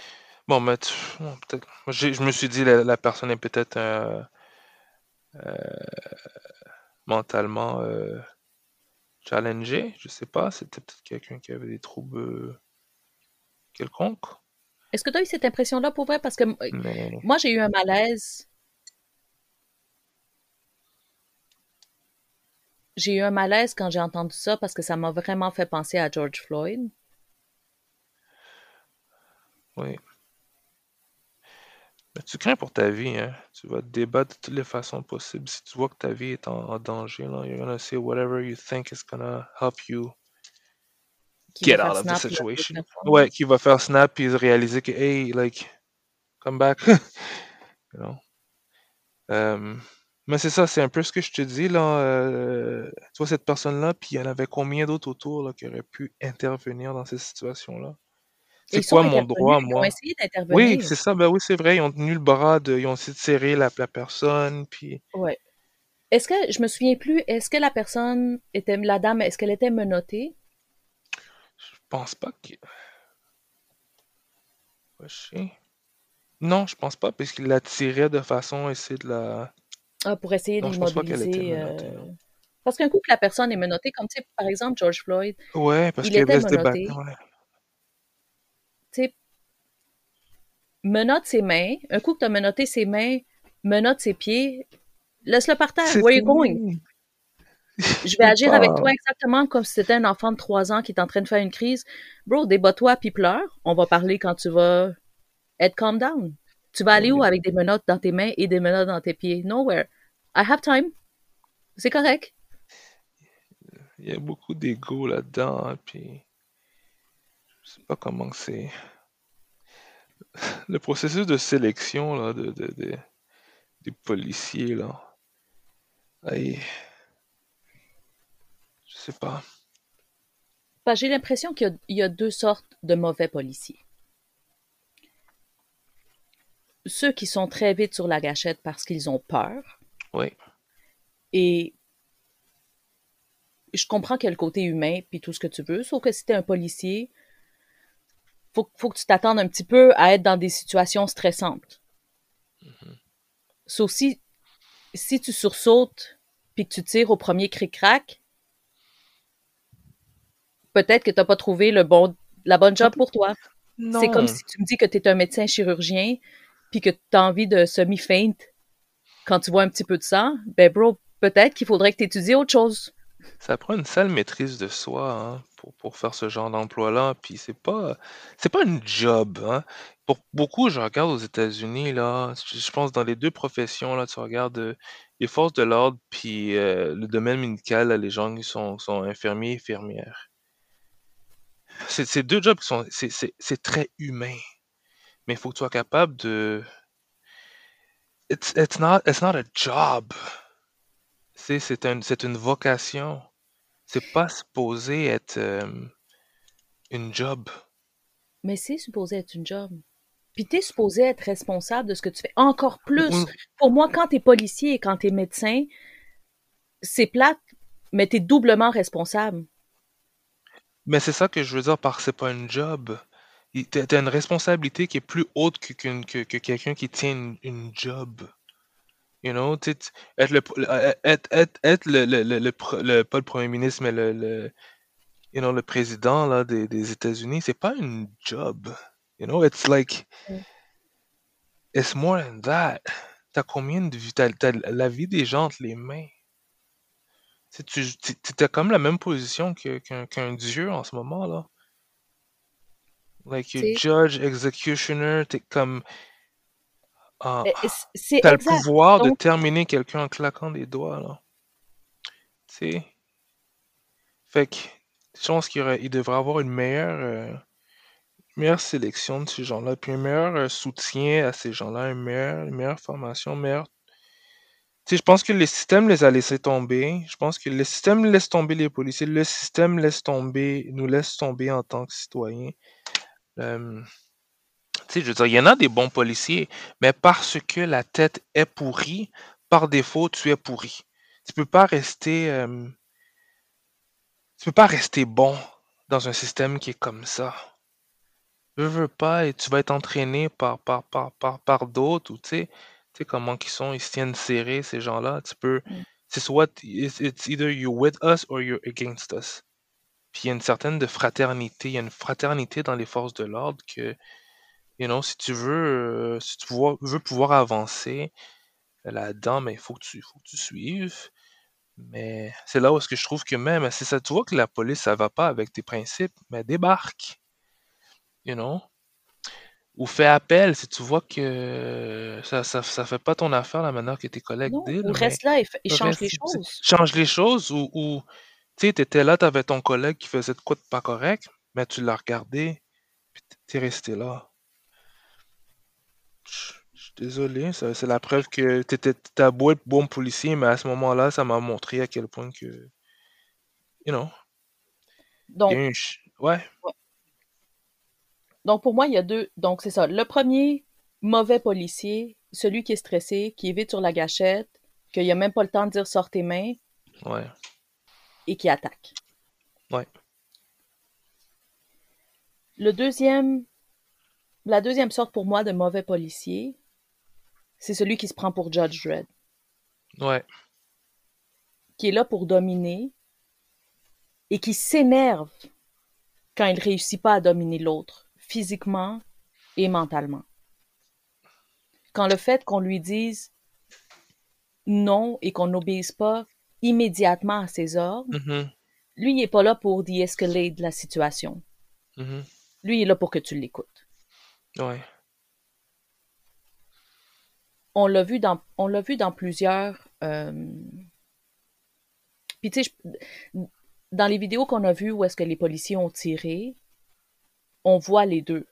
Bon, mais tu- bon, peut-être. moi, j'ai- Je me suis dit, la, la personne est peut-être euh, euh, mentalement euh, challengée. Je sais pas. C'était peut-être quelqu'un qui avait des troubles euh, quelconques. Est-ce que tu as eu cette impression-là pour vrai? Parce que euh, Mais moi, j'ai eu un malaise. J'ai eu un malaise quand j'ai entendu ça parce que ça m'a vraiment fait penser à George Floyd. Oui. Mais tu crains pour ta vie, hein? Tu vas te débattre de toutes les façons possibles. Si tu vois que ta vie est en, en danger, là, you're gonna say whatever you think is gonna help you Qui get out of the situation. Ouais, qui va faire snap et réaliser que, hey, like, come back. (laughs) you know? Euh, mais c'est ça, c'est un peu ce que je te dis, là. euh, tu vois, cette personne-là, puis il y en avait combien d'autres autour, là, qui auraient pu intervenir dans ces situations-là? C'est quoi mon droit, ils ont moi? Oui, c'est ça, ben oui, c'est vrai, ils ont tenu le bras, de, ils ont essayé de serrer la, la personne, puis... Ouais. Est-ce que, je me souviens plus, est-ce que la personne était, la dame, est-ce qu'elle était menottée? Je pense pas que... Non, je pense pas, parce qu'il la tirait de façon à essayer de la... Ah, pour essayer Non, d'immobiliser. menottée, euh. Parce qu'un coup que la personne est menottée, comme tu sais, par exemple, George Floyd, Ouais, parce il qu'il était menotté. ouais. Tu sais, menotte ses mains. Un coup que tu as menotté ses mains, menotte ses pieds, laisse-le par terre. Where you going? (laughs) Je vais agir avec toi exactement comme si c'était un enfant de 3 ans qui est en train de faire une crise. Bro, débat-toi puis pleure. On va parler quand tu vas être calm down. Tu vas aller où avec des menottes dans tes mains et des menottes dans tes pieds? Nowhere. I have time. C'est correct. Il y a beaucoup d'ego là-dedans, hein, puis je sais pas comment c'est. Le processus de sélection là, de, de- de- des policiers, là. Aïe, je sais pas. J'ai l'impression qu'il y a- il y, a deux sortes de mauvais policiers. Ceux qui sont très vite sur la gâchette parce qu'ils ont peur. Oui, Et je comprends qu'il y a le côté humain puis tout ce que tu veux, sauf que si t'es un policier, faut, faut que tu t'attendes un petit peu à être dans des situations stressantes. Sauf si, si tu sursautes puis que tu tires au premier cric-crac, peut-être que t'as pas trouvé le bon, la bonne job pour toi. C'est comme si tu me dis que tu es un médecin chirurgien puis que tu as envie de semi-faint quand tu vois un petit peu de sang. Ben, bro, peut-être qu'il faudrait que tu étudies autre chose. Ça prend une sale maîtrise de soi hein, pour, faire ce genre d'emploi-là. Puis c'est pas c'est pas une job. Hein. Pour beaucoup, je regarde aux États-Unis, là, je pense dans les deux professions, là, tu regardes, euh, les forces de l'ordre puis euh, le domaine médical, là, les gens qui sont, infirmiers infirmières. C'est c'est deux jobs qui sont. C'est très humain. Mais il faut que tu sois capable de. It's, not, it's not a job. C'est c'est une vocation. C'est pas supposé être euh, une job. Mais c'est supposé être une job. Puis t'es supposé être responsable de ce que tu fais. Encore plus, pour moi, quand t'es policier et quand t'es médecin, c'est plate, mais t'es doublement responsable. Mais c'est ça que je veux dire par c'est pas une job. T'as une responsabilité qui est plus haute que, qu'une- que, que quelqu'un qui tient une, une job. You know, être le, le- euh, être, être, être le, le, le, le pas le premier ministre, mais le, le, you know, le président là, des, des États-Unis, c'est pas une job. You know, it's like, Mm. it's more than that. T'as combien de t'as, t'as la vie des gens entre les mains? Tu sais, tu, t'as comme la même position que- qu'un, qu'un dieu en ce moment là. Like, you judge, executioner, t'es comme, ah, t'as le pouvoir de terminer quelqu'un en claquant des doigts là. Tu sais? Fait que, je pense qu'il il devrait avoir une meilleure, euh, meilleure sélection de ces gens-là, puis un meilleur euh, soutien à ces gens-là, une meilleure, une meilleure formation, meilleure... Tu sais, je pense que le système les a laissés tomber. Je pense que le système laisse tomber les policiers. Le système laisse tomber, nous laisse tomber en tant que citoyens. Euh, tu sais, je veux dire, il y en a des bons policiers, mais parce que la tête est pourrie, par défaut, tu es pourri. Tu peux pas rester, euh, tu peux pas rester bon dans un système qui est comme ça. Veux, veux pas, et tu vas être entraîné par, par, par, par, par d'autres, ou tu sais, tu sais comment ils sont, ils se tiennent serrés, ces gens-là. Tu peux, mm, c'est soit, it's, it's either you're with us or you're against us. Puis il y a une certaine de fraternité, il y a une fraternité dans les forces de l'ordre que, you know, si tu veux, euh, si tu vois- veux pouvoir avancer là-dedans, mais il faut que tu, faut que tu suives. Mais c'est là où est-ce que je trouve que même, c'est ça, tu vois que la police, ça va pas avec tes principes, mais débarque, you know, ou fais appel si tu vois que ça, ça, ça fait pas ton affaire la manière que tes collègues non, disent, ou reste là et, change reste, les choses. change les choses, ou, ou tu sais, t'étais là, t'avais ton collègue qui faisait de quoi de pas correct, mais tu l'as regardé, puis t'es resté là. Je je suis désolé, ça- c'est la preuve que t'étais, t'as beau être bon policier, mais à ce moment-là, ça m'a montré à quel point que, you know, il y a Donc, eu un ch- Ouais. ouais. donc pour moi, il y a deux. Donc, c'est ça. Le premier, mauvais policier, celui qui est stressé, qui est vite sur la gâchette, qu'il a même pas le temps de dire sors tes mains Ouais. et qui attaque. Ouais. Le deuxième, la deuxième sorte pour moi de mauvais policier, c'est celui qui se prend pour Judge Dredd, Ouais. qui est là pour dominer et qui s'énerve quand il réussit pas à dominer l'autre, physiquement et mentalement. Quand le fait qu'on lui dise non et qu'on n'obéisse pas immédiatement à ses ordres, Mhm. lui, il est pas là pour de la situation. Mhm. Lui, il est là pour que tu l'écoutes. Ouais. On l'a vu dans, on l'a vu dans plusieurs. euh, Puis tu sais, je- dans les vidéos qu'on a vues où est-ce que les policiers ont tiré, on voit les deux.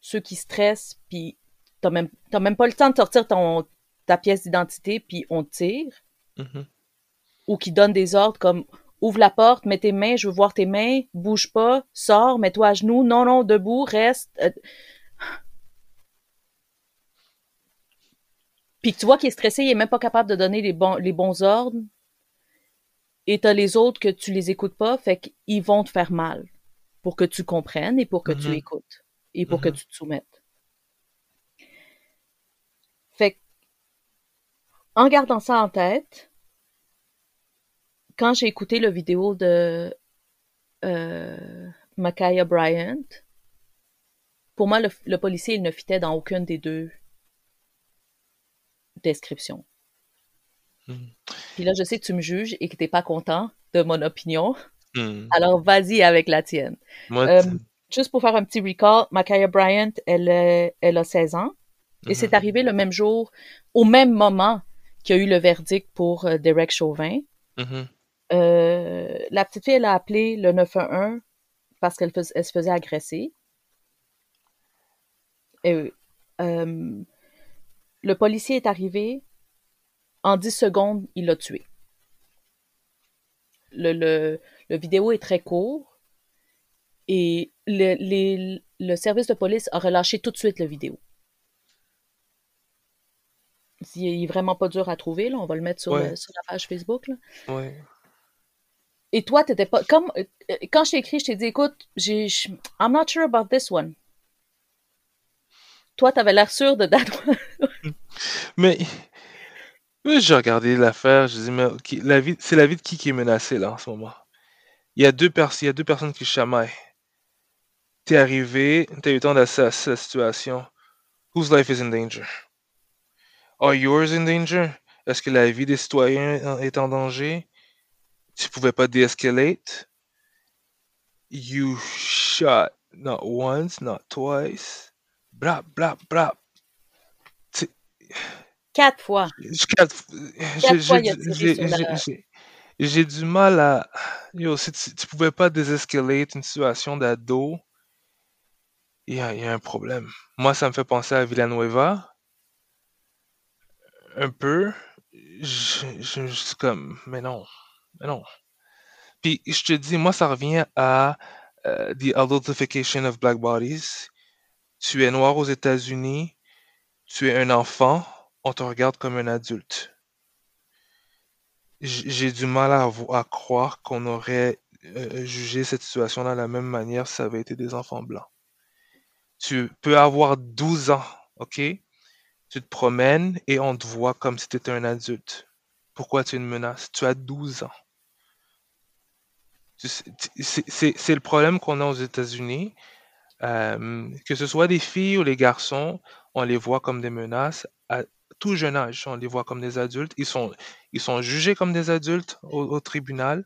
Ceux qui stressent, puis t'as même, t'as même pas le temps de sortir ton, ta pièce d'identité, puis on tire, Mhm. ou qui donnent des ordres comme ouvre la porte, mets tes mains, je veux voir tes mains, bouge pas, sors, mets-toi à genoux, non, non, debout, reste. euh. Puis que tu vois qu'il est stressé, il est même pas capable de donner les bons, les bons ordres. Et t'as les autres que tu les écoutes pas, fait qu'ils vont te faire mal pour que tu comprennes et pour que tu Mhm. écoutes et pour que Mhm. tu te soumettes. Fait que, en gardant ça en tête, quand j'ai écouté la vidéo de euh, Micaiah Bryant, pour moi, le, le policier, il ne fitait dans aucune des deux descriptions. Mhm. Puis là, je sais que tu me juges et que t'es pas content de mon opinion. Mhm. Alors, vas-y avec la tienne. Moi, Euh, tu- juste pour faire un petit recall, Micaiah Bryant, elle, est- elle a 16 ans. Et c'est arrivé le même jour, au même moment qui a eu le verdict pour euh, Derek Chauvin. Euh, la petite fille, elle a appelé le 911 parce qu'elle se faisait agresser. Et, euh, le policier est arrivé. En 10 secondes, il l'a tué. Le, le, le vidéo est très court et le, les- le service de police a relâché tout de suite le vidéo. Il est vraiment pas dur à trouver, là. On va le mettre sur, Ouais. le- sur la page Facebook. là. Ouais. Et toi, t'étais pas. Comme, euh, quand je t'ai écrit, je t'ai dit, écoute, j'ai, I'm not sure about this one. Toi, t'avais l'air sûr de that one. Mais, j'ai regardé l'affaire, je dis, mais la vie, c'est la vie de qui qui est menacée là en ce moment? Il y a deux, il y a deux personnes qui chamaillent. T'es arrivé, t'as eu le temps d'assesser la situation. Whose life is in danger? Are yours in danger? Est-ce que la vie des citoyens est en danger? Tu pouvais pas de-escalate? You shot not once, not twice. Brap, brap, brap. Quatre fois. quatre- j'ai- fois, j'ai du- mal à. Yo, si tu, tu pouvais pas désescalate une situation d'ado, il y a, il y a un problème. Moi, ça me fait penser à Villanueva. Un peu. Je suis comme, mais non, mais non. Puis je te dis, moi, ça revient à euh, the adultification of black bodies. Tu es noir aux États-Unis, tu es un enfant, on te regarde comme un adulte. J'ai du mal à, croire qu'on aurait euh, jugé cette situation-là de la même manière si ça avait été des enfants blancs. Tu peux avoir 12 ans, ok? Tu te promènes et on te voit comme si tu étais un adulte. Pourquoi tu es une menace? Tu as 12 ans. C'est le problème qu'on a aux États-Unis. Euh, que ce soit des filles ou les garçons, on les voit comme des menaces à tout jeune âge. On les voit comme des adultes. Ils sont, jugés comme des adultes au, tribunal.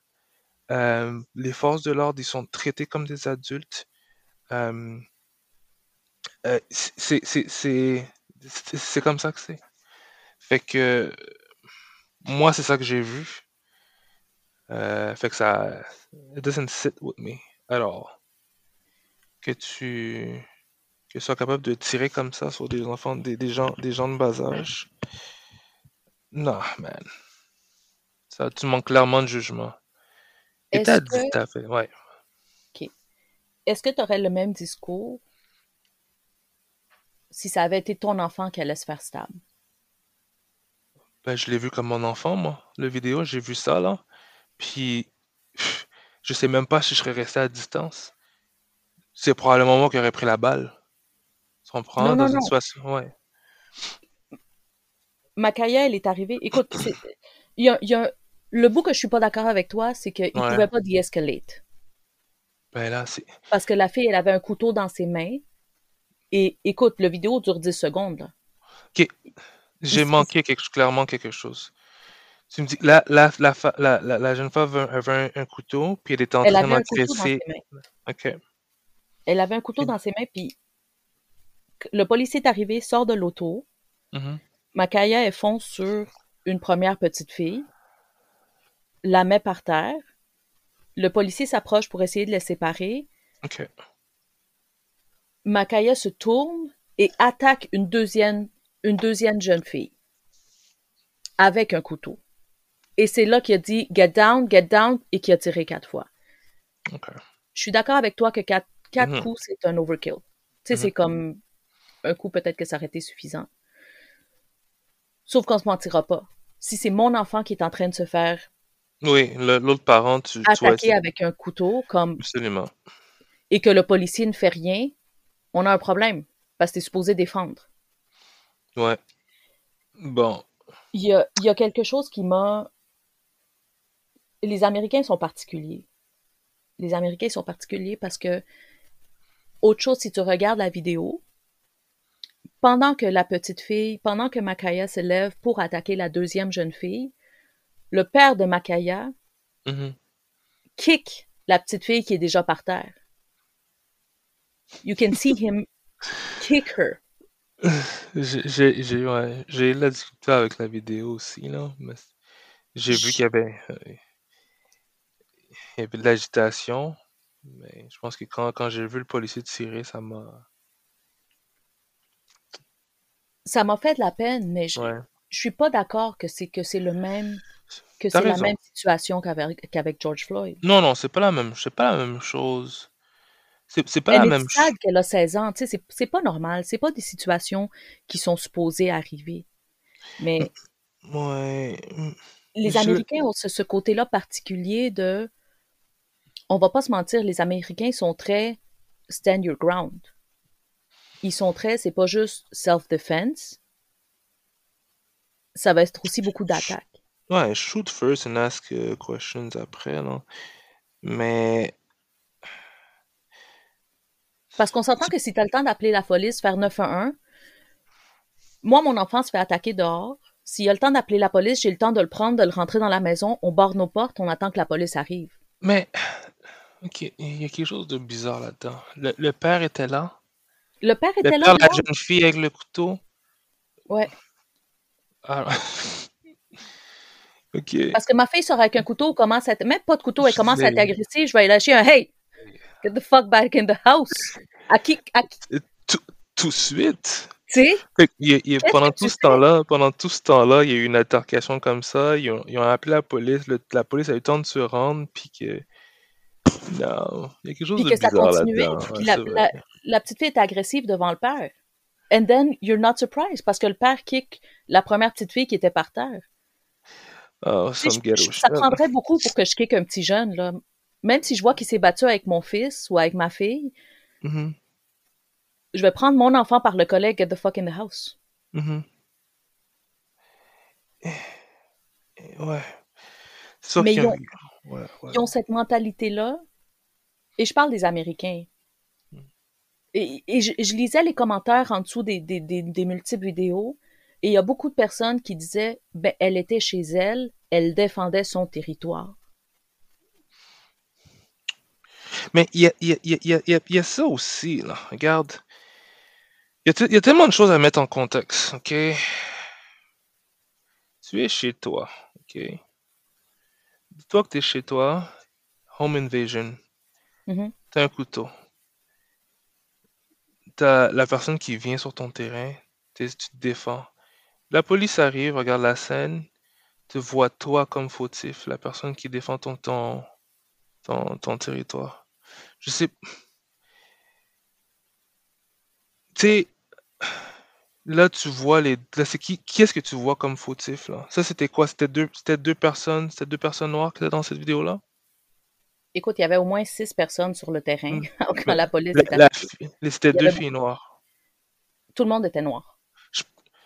Euh, les forces de l'ordre, ils sont traités comme des adultes. Euh, euh, c'est comme ça que c'est. Fait que moi, c'est ça que j'ai vu. Fait que ça. It doesn't sit with me all. Que tu. Que tu sois capable de tirer comme ça sur des enfants, des, des gens, des gens de bas âge. Non, man. Ça, tu manques clairement de jugement. Et Est-ce t'as que, dit, t'as fait, ouais. ok. Est-ce que tu aurais le même discours si ça avait été ton enfant qui allait se faire stab? Ben, je l'ai vu comme mon enfant, moi. Le vidéo, j'ai vu ça, là. Puis, je sais même pas si je serais resté à distance. C'est probablement moi qui aurais pris la balle. Tu comprends? Non, Dans non, une ouais. Makaya, elle est arrivée. Écoute, il y a, il y a- le bout que je suis pas d'accord avec toi, c'est qu'il Ouais. pouvait pas de-escalate. Ben là, c'est. Parce que la fille, elle avait un couteau dans ses mains. Et écoute, le vidéo dure 10 secondes. là. Ok, j'ai manqué quelque, clairement quelque chose. Tu me dis, la, la, la, fa- la, jeune femme avait, un, un couteau, puis elle était en Elle train avait un couteau dans d'agresser. ses mains. Ok. Elle avait un couteau dans ses mains, puis le policier est arrivé, sort de l'auto. Mhm. Makaya, elle fonce sur une première petite fille, la met par terre. Le policier s'approche pour essayer de les séparer. Ok. Makaya se tourne et attaque une deuxième, une deuxième jeune fille avec un couteau. Et c'est là qu'il a dit Get down, get down et qu'il a tiré quatre fois. Je suis d'accord avec toi que quatre, quatre Mhm. coups, c'est un overkill. Tu sais, c'est comme un coup, peut-être que ça aurait été suffisant. Sauf qu'on se mentira pas. Si c'est mon enfant qui est en train de se faire Oui, l'autre parent, tu, attaquer avec un couteau comme absolument. et que le policier ne fait rien, on a un problème parce que tu es supposé défendre. Ouais. Bon. Il y a, il y a quelque chose qui m'a. Les Américains sont particuliers. Les Américains sont particuliers parce que, autre chose, si tu regardes la vidéo, pendant que la petite fille, pendant que Makaya se lève pour attaquer la deuxième jeune fille, le père de Makaya Mhm. kick la petite fille qui est déjà par terre. You can see him (laughs) kick her. J'ai ouais, eu la difficulté avec la vidéo aussi, là, mais j'ai vu qu'il y avait, euh, il y avait de l'agitation, mais je pense que quand, quand j'ai vu le policier tirer, ça m'a... Ça m'a fait de la peine, mais je, Ouais. je suis pas d'accord que c'est que c'est le même que c'est la même situation qu'avec qu'avec George Floyd. Non, non, c'est pas la même, c'est pas la même chose. C'est pas Elle la est même chose. qu'elle a 16 ans, tu sais, c'est c'est pas normal, c'est pas des situations qui sont supposées arriver. Mais Ouais. mm, les je- Américains ont ce, ce côté-là particulier de on va pas se mentir, les Américains sont très stand your ground. Ils sont très, c'est pas juste self-defense, ça va être aussi beaucoup d'attaques. Ouais, shoot first and ask uh, questions après, là. Mais Parce qu'on s'entend que si tu as le temps d'appeler la police, faire 911, moi, mon enfant se fait attaquer dehors. S'il a le temps d'appeler la police, j'ai le temps de le prendre, de le rentrer dans la maison, on barre nos portes, on attend que la police arrive. Mais, ok, il y a quelque chose de bizarre là-dedans. Le, le père était là. Le père Le était là, père de la jeune fille avec le couteau. Ouais. Ah. (laughs) ok. Parce que ma fille sort avec un couteau, commence à être, même pas de couteau, elle commence à agressive, je vais lâcher un hey, get the fuck back in the house. À qui, à qui, Tout, tout de suite? tu sais? Pendant tout ce temps-là, pendant tout ce temps-là, il y a eu une altercation comme ça. Ils ont, ils ont appelé la police. le- la police a eu le temps de se rendre, puis que non, il y a quelque chose Puis de que ça bizarre continuait, là-dedans. puis Ouais, la, la, la petite fille est agressive devant le père. And then, you're not surprised, parce que le père kick la première petite fille qui était par terre. Oh, Tu sais, je- je- ça prendrait beaucoup pour que je kick un petit jeune, là. Même si je vois qu'il s'est battu avec mon fils ou avec ma fille, Mhm, je vais prendre mon enfant par le collet, get the fuck in the house. mhm. Ouais. C'est sûr Mais ils ont, ouais, ouais. ils ont cette mentalité-là, et je parle des Américains. Et, et je, je lisais les commentaires en dessous des, des, des, des multiples vidéos, et il y a beaucoup de personnes qui disaient, ben, elle était chez elle, elle défendait son territoire. Mais il y a, y, a, y, y, ça aussi, là. Regarde. Il y, a te- il y a tellement de choses à mettre en contexte, OK? Tu es chez toi, OK? Dis-toi que tu es chez toi, home invasion. T'as un couteau. T'as la personne qui vient sur ton terrain, tu te défends. La police arrive, regarde la scène, te voit toi comme fautif, la personne qui défend ton, ton, ton, territoire. Je sais. Tu sais, là, tu vois les. Là, c'est qui, qui est-ce que tu vois comme fautif, là? Ça, c'était quoi? C'était deux, c'était personnes, c'était deux personnes noires qui étaient dans cette vidéo-là? Écoute, il y avait au moins six personnes sur le terrain Hmm. (laughs) quand la police la, est la c'était deux filles noires. tout le monde était noir.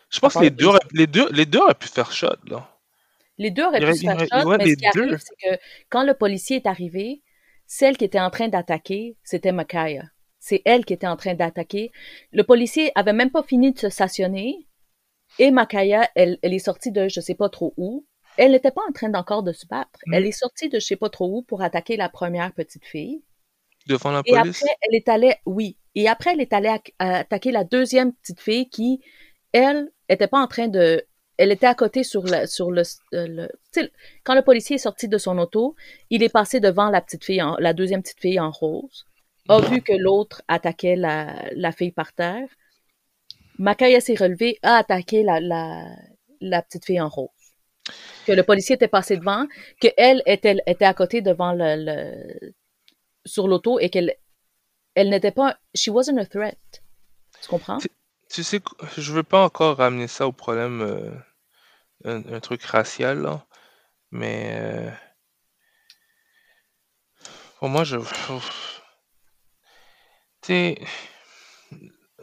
Je, pense que les le deux, les deux, les deux auraient pu faire shot, là. Les deux auraient pu se faire shot, ouais, mais ce qui arrive, c'est que quand le policier est arrivé, celle qui était en train d'attaquer, c'était Makaya. C'est elle qui était en train d'attaquer. Le policier avait même pas fini de se stationner et Makaya, elle, elle est sortie de je sais pas trop où. Elle n'était pas en train encore de se battre. Hmm. Elle est sortie de je sais pas trop où pour attaquer la première petite fille. Devant la Et police? après, elle est allée, oui. Et après, elle est allée ac- attaquer la deuxième petite fille qui, elle, était pas en train de, elle était à côté sur le, sur le, euh, le- quand le policier est sorti de son auto, il est passé devant la petite fille, en- la deuxième petite fille en rose, a vu que l'autre attaquait la, la fille par terre. Makaya s'est relevée, a attaqué la, la, la petite fille en rose. Que le policier était passé devant, que elle était, était à côté devant le, sur l'auto et qu'elle elle n'était pas she wasn't a threat. Tu comprends? Tu, sais, je veux pas encore ramener ça au problème, euh, un, truc racial, là. Mais euh, pour moi, je. Tu sais,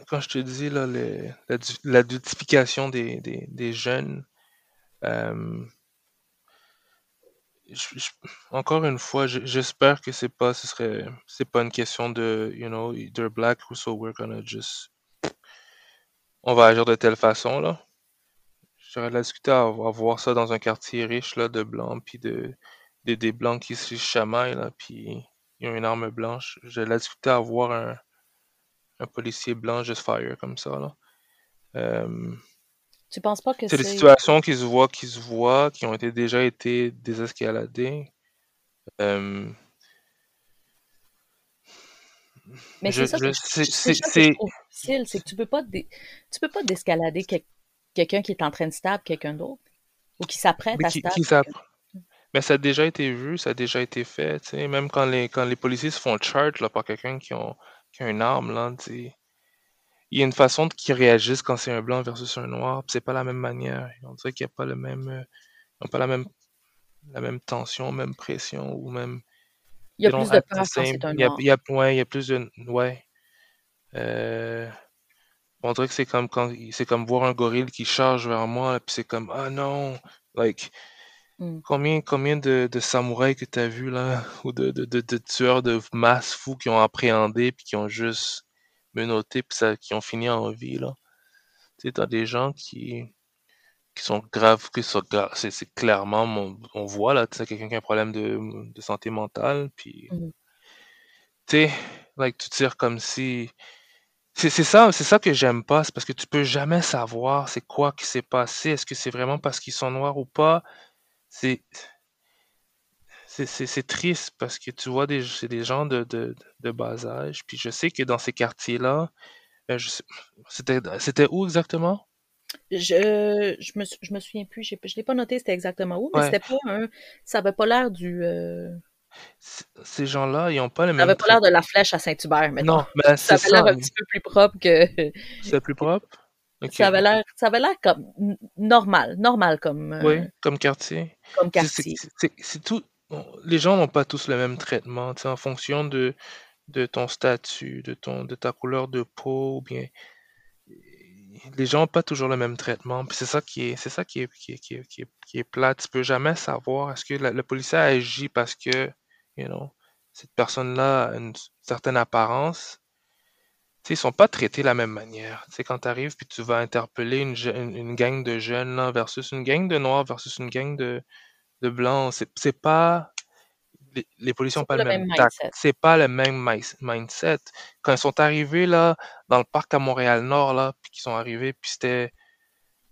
quand je te dis là, les- la, la des, des jeunes, euh, encore une fois, je- j'espère que c'est pas, ce serait, c'est pas une question de, you know, they're black, so we're gonna just, on va agir de telle façon là. J'aurais de la à, voir ça dans un quartier riche là de blancs, puis de, des des blancs qui se chamaillent là, puis ils ont une arme blanche. J'ai de la discuter à voir un, un policier blanc juste fire comme ça là. Euh, Tu penses pas que c'est des situations qui se voient, qui se voient, qui ont été déjà été désescaladées. Euh, Mais c'est ça je, que je, c'est, c'est c'est, ça que je c'est- trouve difficile, c'est que tu peux pas dé- tu peux pas d'escalader quel- quelqu'un qui est en train de stab quelqu'un d'autre ou qui s'apprête à qui, stab qui Mais ça a déjà été vu, ça a déjà été fait. Même quand les, quand les policiers se font charge là, par quelqu'un qui, ont, qui a une arme, là, tu sais. Il y a une façon de- qu'ils réagissent quand c'est un blanc versus un noir, c'est pas la même manière. On dirait qu'il n'y a pas le même, euh, ils ont pas la même, la même tension, même pression, ou même, Il y a plus de peur quand un Il y a, noir. il y a, ouais, il y a plus de, ouais. Euh, on dirait que c'est comme quand, c'est comme voir un gorille qui charge vers moi, puis c'est comme, ah non, like, Mm. Combien, combien de, de samouraïs que tu as vu là, (laughs) ou de, de, de, de tueurs de masse fous qui ont appréhendé puis qui ont juste menotté puis ça, qui ont fini en vie là. Tu sais, t'as des gens qui, qui sont graves, qui sont c'est, c'est clairement, mon- on voit là, tu sais, quelqu'un qui a un problème de, de santé mentale puis, Mhm. tu sais, like, tu tires comme si, c'est, c'est ça, c'est ça que j'aime pas, c'est parce que tu peux jamais savoir c'est quoi qui s'est passé, est-ce que c'est vraiment parce qu'ils sont noirs ou pas, c'est, C'est triste parce que tu vois, des, c'est des gens de, de, de bas âge. Puis je sais que dans ces quartiers-là, euh, (sniffs) c'était, c'était où exactement? Je, je me, je me souviens plus, je l'ai pas noté c'était exactement où, mais Ouais. c'était pas un, ça avait pas l'air du, euh, Ces gens-là, ils n'ont pas le ça même avait pas l'air de la flèche à Saint-Hubert, mettons. Non, mais (laughs) Ça c'est avait l'air ça. un petit peu plus propre que, C'est plus propre? (laughs) Ça avait l'air, ça avait l'air comme normal, normal comme, Oui, euh, comme quartier. comme quartier. c'est tout. Les gens n'ont pas tous le même traitement, en fonction de, ton statut, de ton, ta couleur de peau, bien les gens n'ont pas toujours le même traitement. C'est ça qui est, c'est ça qui. Tu peux jamais savoir est-ce que le policier agit parce que, you know, cette personne-là a une certaine apparence. Tu sais, ils sont pas traités de la même manière. Quand tu arrives puis tu vas interpeller une, gang de jeunes versus une gang de noirs versus une gang de, de blancs, c'est c'est pas les, les policiers n'ont pas pas le même même tact. mindset. C'est pas le même mi- mindset. Quand ils sont arrivés là dans le parc à Montréal-Nord là, puis qu'ils sont arrivés, puis c'était,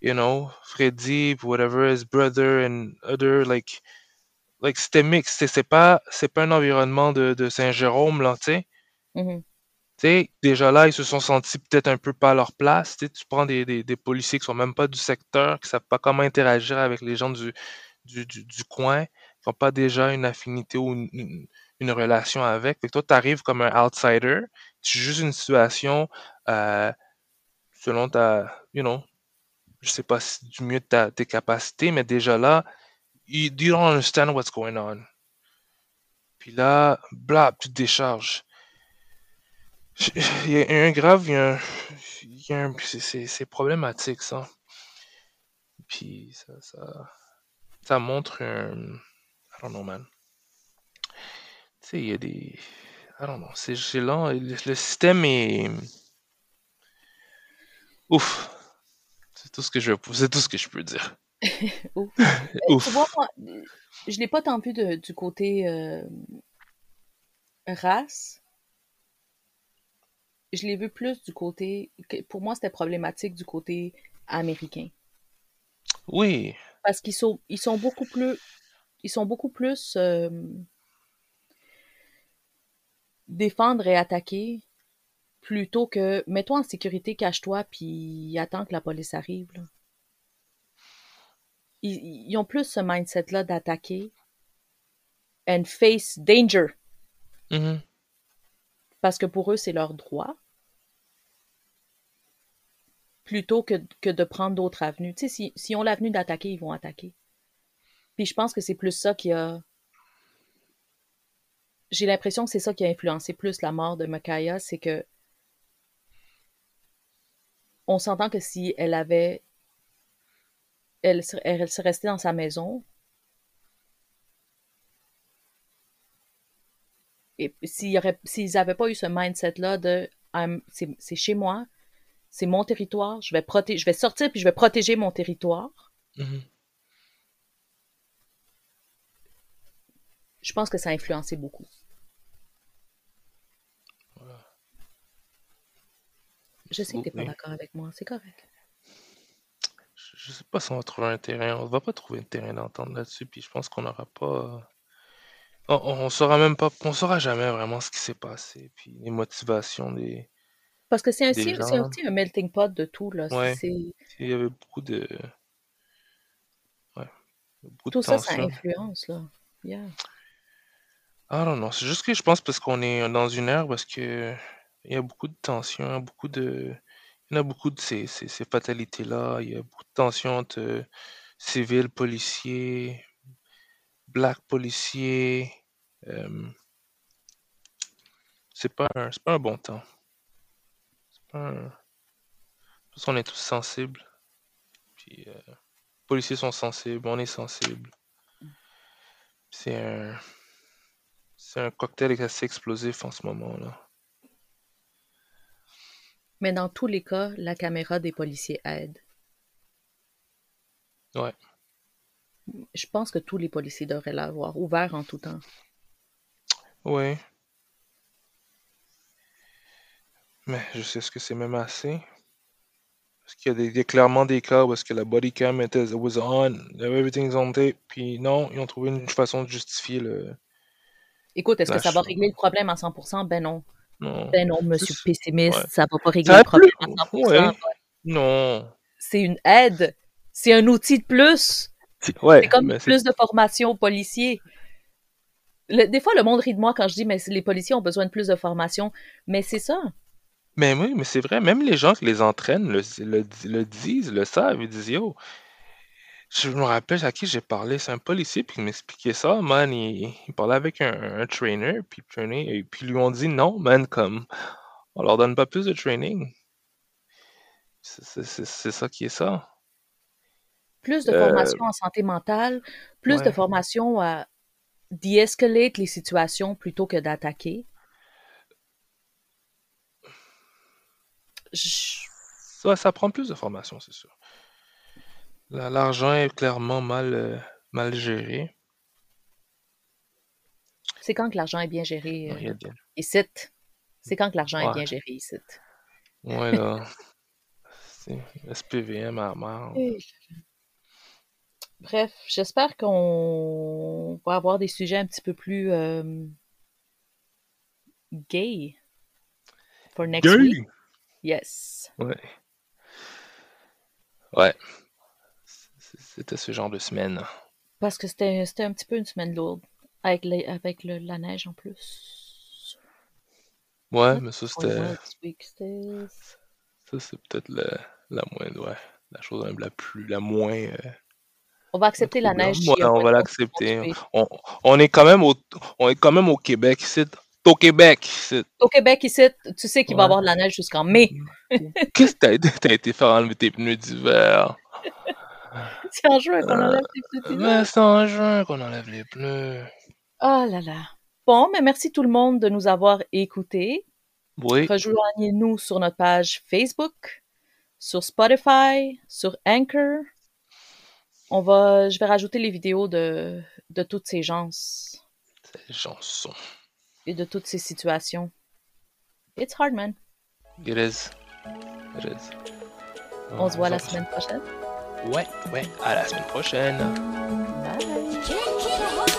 you know, Freddy, whatever, his brother and other, like, like c'était mix. C'est c'est pas, c'est pas un environnement de, de Saint-Jérôme là, tu sais. Mhm. Tu sais, déjà là, ils se sont sentis peut-être un peu pas à leur place. Tu sais, tu prends des, des, des policiers qui sont même pas du secteur, qui savent pas comment interagir avec les gens du, du, coin, qui n'ont pas déjà une affinité ou une, relation avec. Fait que toi, tu arrives comme un outsider, tu juges une situation euh, selon ta, you know, je sais pas du mieux de ta, tes capacités, mais déjà là, you, you don't understand what's going on. Puis là, bla, tu te décharges. Il y a un grave, il y a un, un- c'est problématique ça. Puis ça, ça, ça montre un, I don't know man. Tu sais, il y a des, I don't know, c'est lent, le, le système est, ouf, c'est tout ce que je, c'est tout ce que je peux dire. (laughs) (laughs) Ouf. Tu Ouf. vois, moi, je l'ai pas tant vu de- du côté euh, race. Je l'ai vu plus du côté. Pour moi, c'était problématique du côté américain. Oui, Parce qu'ils sont, ils sont beaucoup plus. Ils sont beaucoup plus euh, défendre et attaquer plutôt que mets-toi en sécurité, cache-toi, puis attends que la police arrive. là. Ils, ils ont plus ce mindset-là d'attaquer and face danger. Mhm. parce que pour eux, c'est leur droit, plutôt que, que de prendre d'autres avenues. Tu sais, si, si ont l'avenue d'attaquer, ils vont attaquer. Puis je pense que c'est plus ça qui a... J'ai l'impression que c'est ça qui a influencé plus la mort de Micaiah, c'est que on s'entend que si elle avait... Elle, elle serait restée dans sa maison, et s'ils n'avaient pas eu ce mindset-là de c'est chez moi, c'est mon territoire, je vais protéger, je vais sortir puis je vais protéger mon territoire, Mhm. je pense que ça a influencé beaucoup. Je sais que t'es pas d'accord avec moi, c'est correct. je sais pas si on va trouver un terrain. On va pas trouver un terrain d'entente là-dessus. Puis je pense qu'on n'aura pas. On, on saura même pas. On saura jamais vraiment ce qui s'est passé. Puis les motivations des. Parce que c'est aussi, aussi, un melting pot de tout. Là. Ouais. Il y avait beaucoup de. Ouais. Beaucoup tout ça, ça influence. Là. Yeah. Ah non, non. C'est juste que je pense parce qu'on est dans une ère parce que il y a beaucoup de tensions, beaucoup de. Il y en a beaucoup de ces, ces, ces fatalités-là. Il y a beaucoup de tensions entre civils, policiers, black policiers. Euh, c'est pas, un, pas un bon temps. Qu'on est tous sensibles. Puis, euh, les policiers sont sensibles, on est sensible. C'est un... C'est un cocktail assez explosif en ce moment-là. Mais dans tous les cas, la caméra des policiers aide. Ouais. Je pense que tous les policiers devraient l'avoir ouvert en tout temps. Oui. Mais je sais ce que c'est même assez. Parce qu'il y a, des, clairement des cas où est-ce que la body cam était was on, everything's on tape, puis non, ils ont trouvé une façon de justifier le. Écoute, est-ce que ça va régler le problème à 100%? Ben non. Non. Ben non, monsieur pessimiste, ça va pas régler le problème à 100%. Non. C'est une aide. C'est un outil de plus. c'est comme plus de formation aux policiers. des fois, le monde rit de moi quand je dis mais les policiers ont besoin de plus de formation. Mais c'est ça. Mais oui, mais c'est vrai. Même les gens qui les entraînent le, le disent, le savent. Ils disent Yo, je me rappelle à qui j'ai parlé, c'est un policier, puis il m'expliquait ça, man, il, parlait avec un, trainer, puis trainer, et puis ils lui ont dit non, man, comme, on leur donne pas plus de training. C'est ça qui est ça. Plus de formation euh, en santé mentale, plus de formation à de-escalate les situations plutôt que d'attaquer. Ça, ça prend plus de formation, c'est sûr. L'argent est clairement mal, euh, mal géré. C'est quand que l'argent est bien géré euh, ici? C'est quand que l'argent est bien géré ici? Ouais, là. C'est SPVM à mort. Bref, j'espère qu'on va avoir des sujets un petit peu plus euh, gay for next week. Yes. Ouais. Ouais. C'était ce genre de semaine. Parce que c'était un petit peu une semaine lourde. Avec, avec la neige en plus. Ouais, mais ça c'était. Ça c'est peut-être la, la moins. Ouais, la chose la plus. La moins. Euh, on va accepter la neige. Ouais, on va l'accepter. On, on, est quand même au, on est quand même au Québec ici. Au Québec ici. Au Québec ici, tu sais qu'il va y avoir de la neige jusqu'en mai. (laughs) Qu'est-ce que t'as été faire enlever tes pneus d'hiver? (laughs) c'est en juin qu'on enlève les pneus. c'est en juin qu'on enlève les pneus. Oh là là. Bon, mais merci tout le monde de nous avoir écoutés. Oui. Rejoignez-nous sur notre page Facebook, sur Spotify, sur Anchor. On va, je vais rajouter les vidéos de, de toutes ces gens. Ces chansons. Et de toutes ces situations. It's hard, man. It is. It is. On se voit la semaine prochaine. Ouais, ouais, à la semaine prochaine. Bye.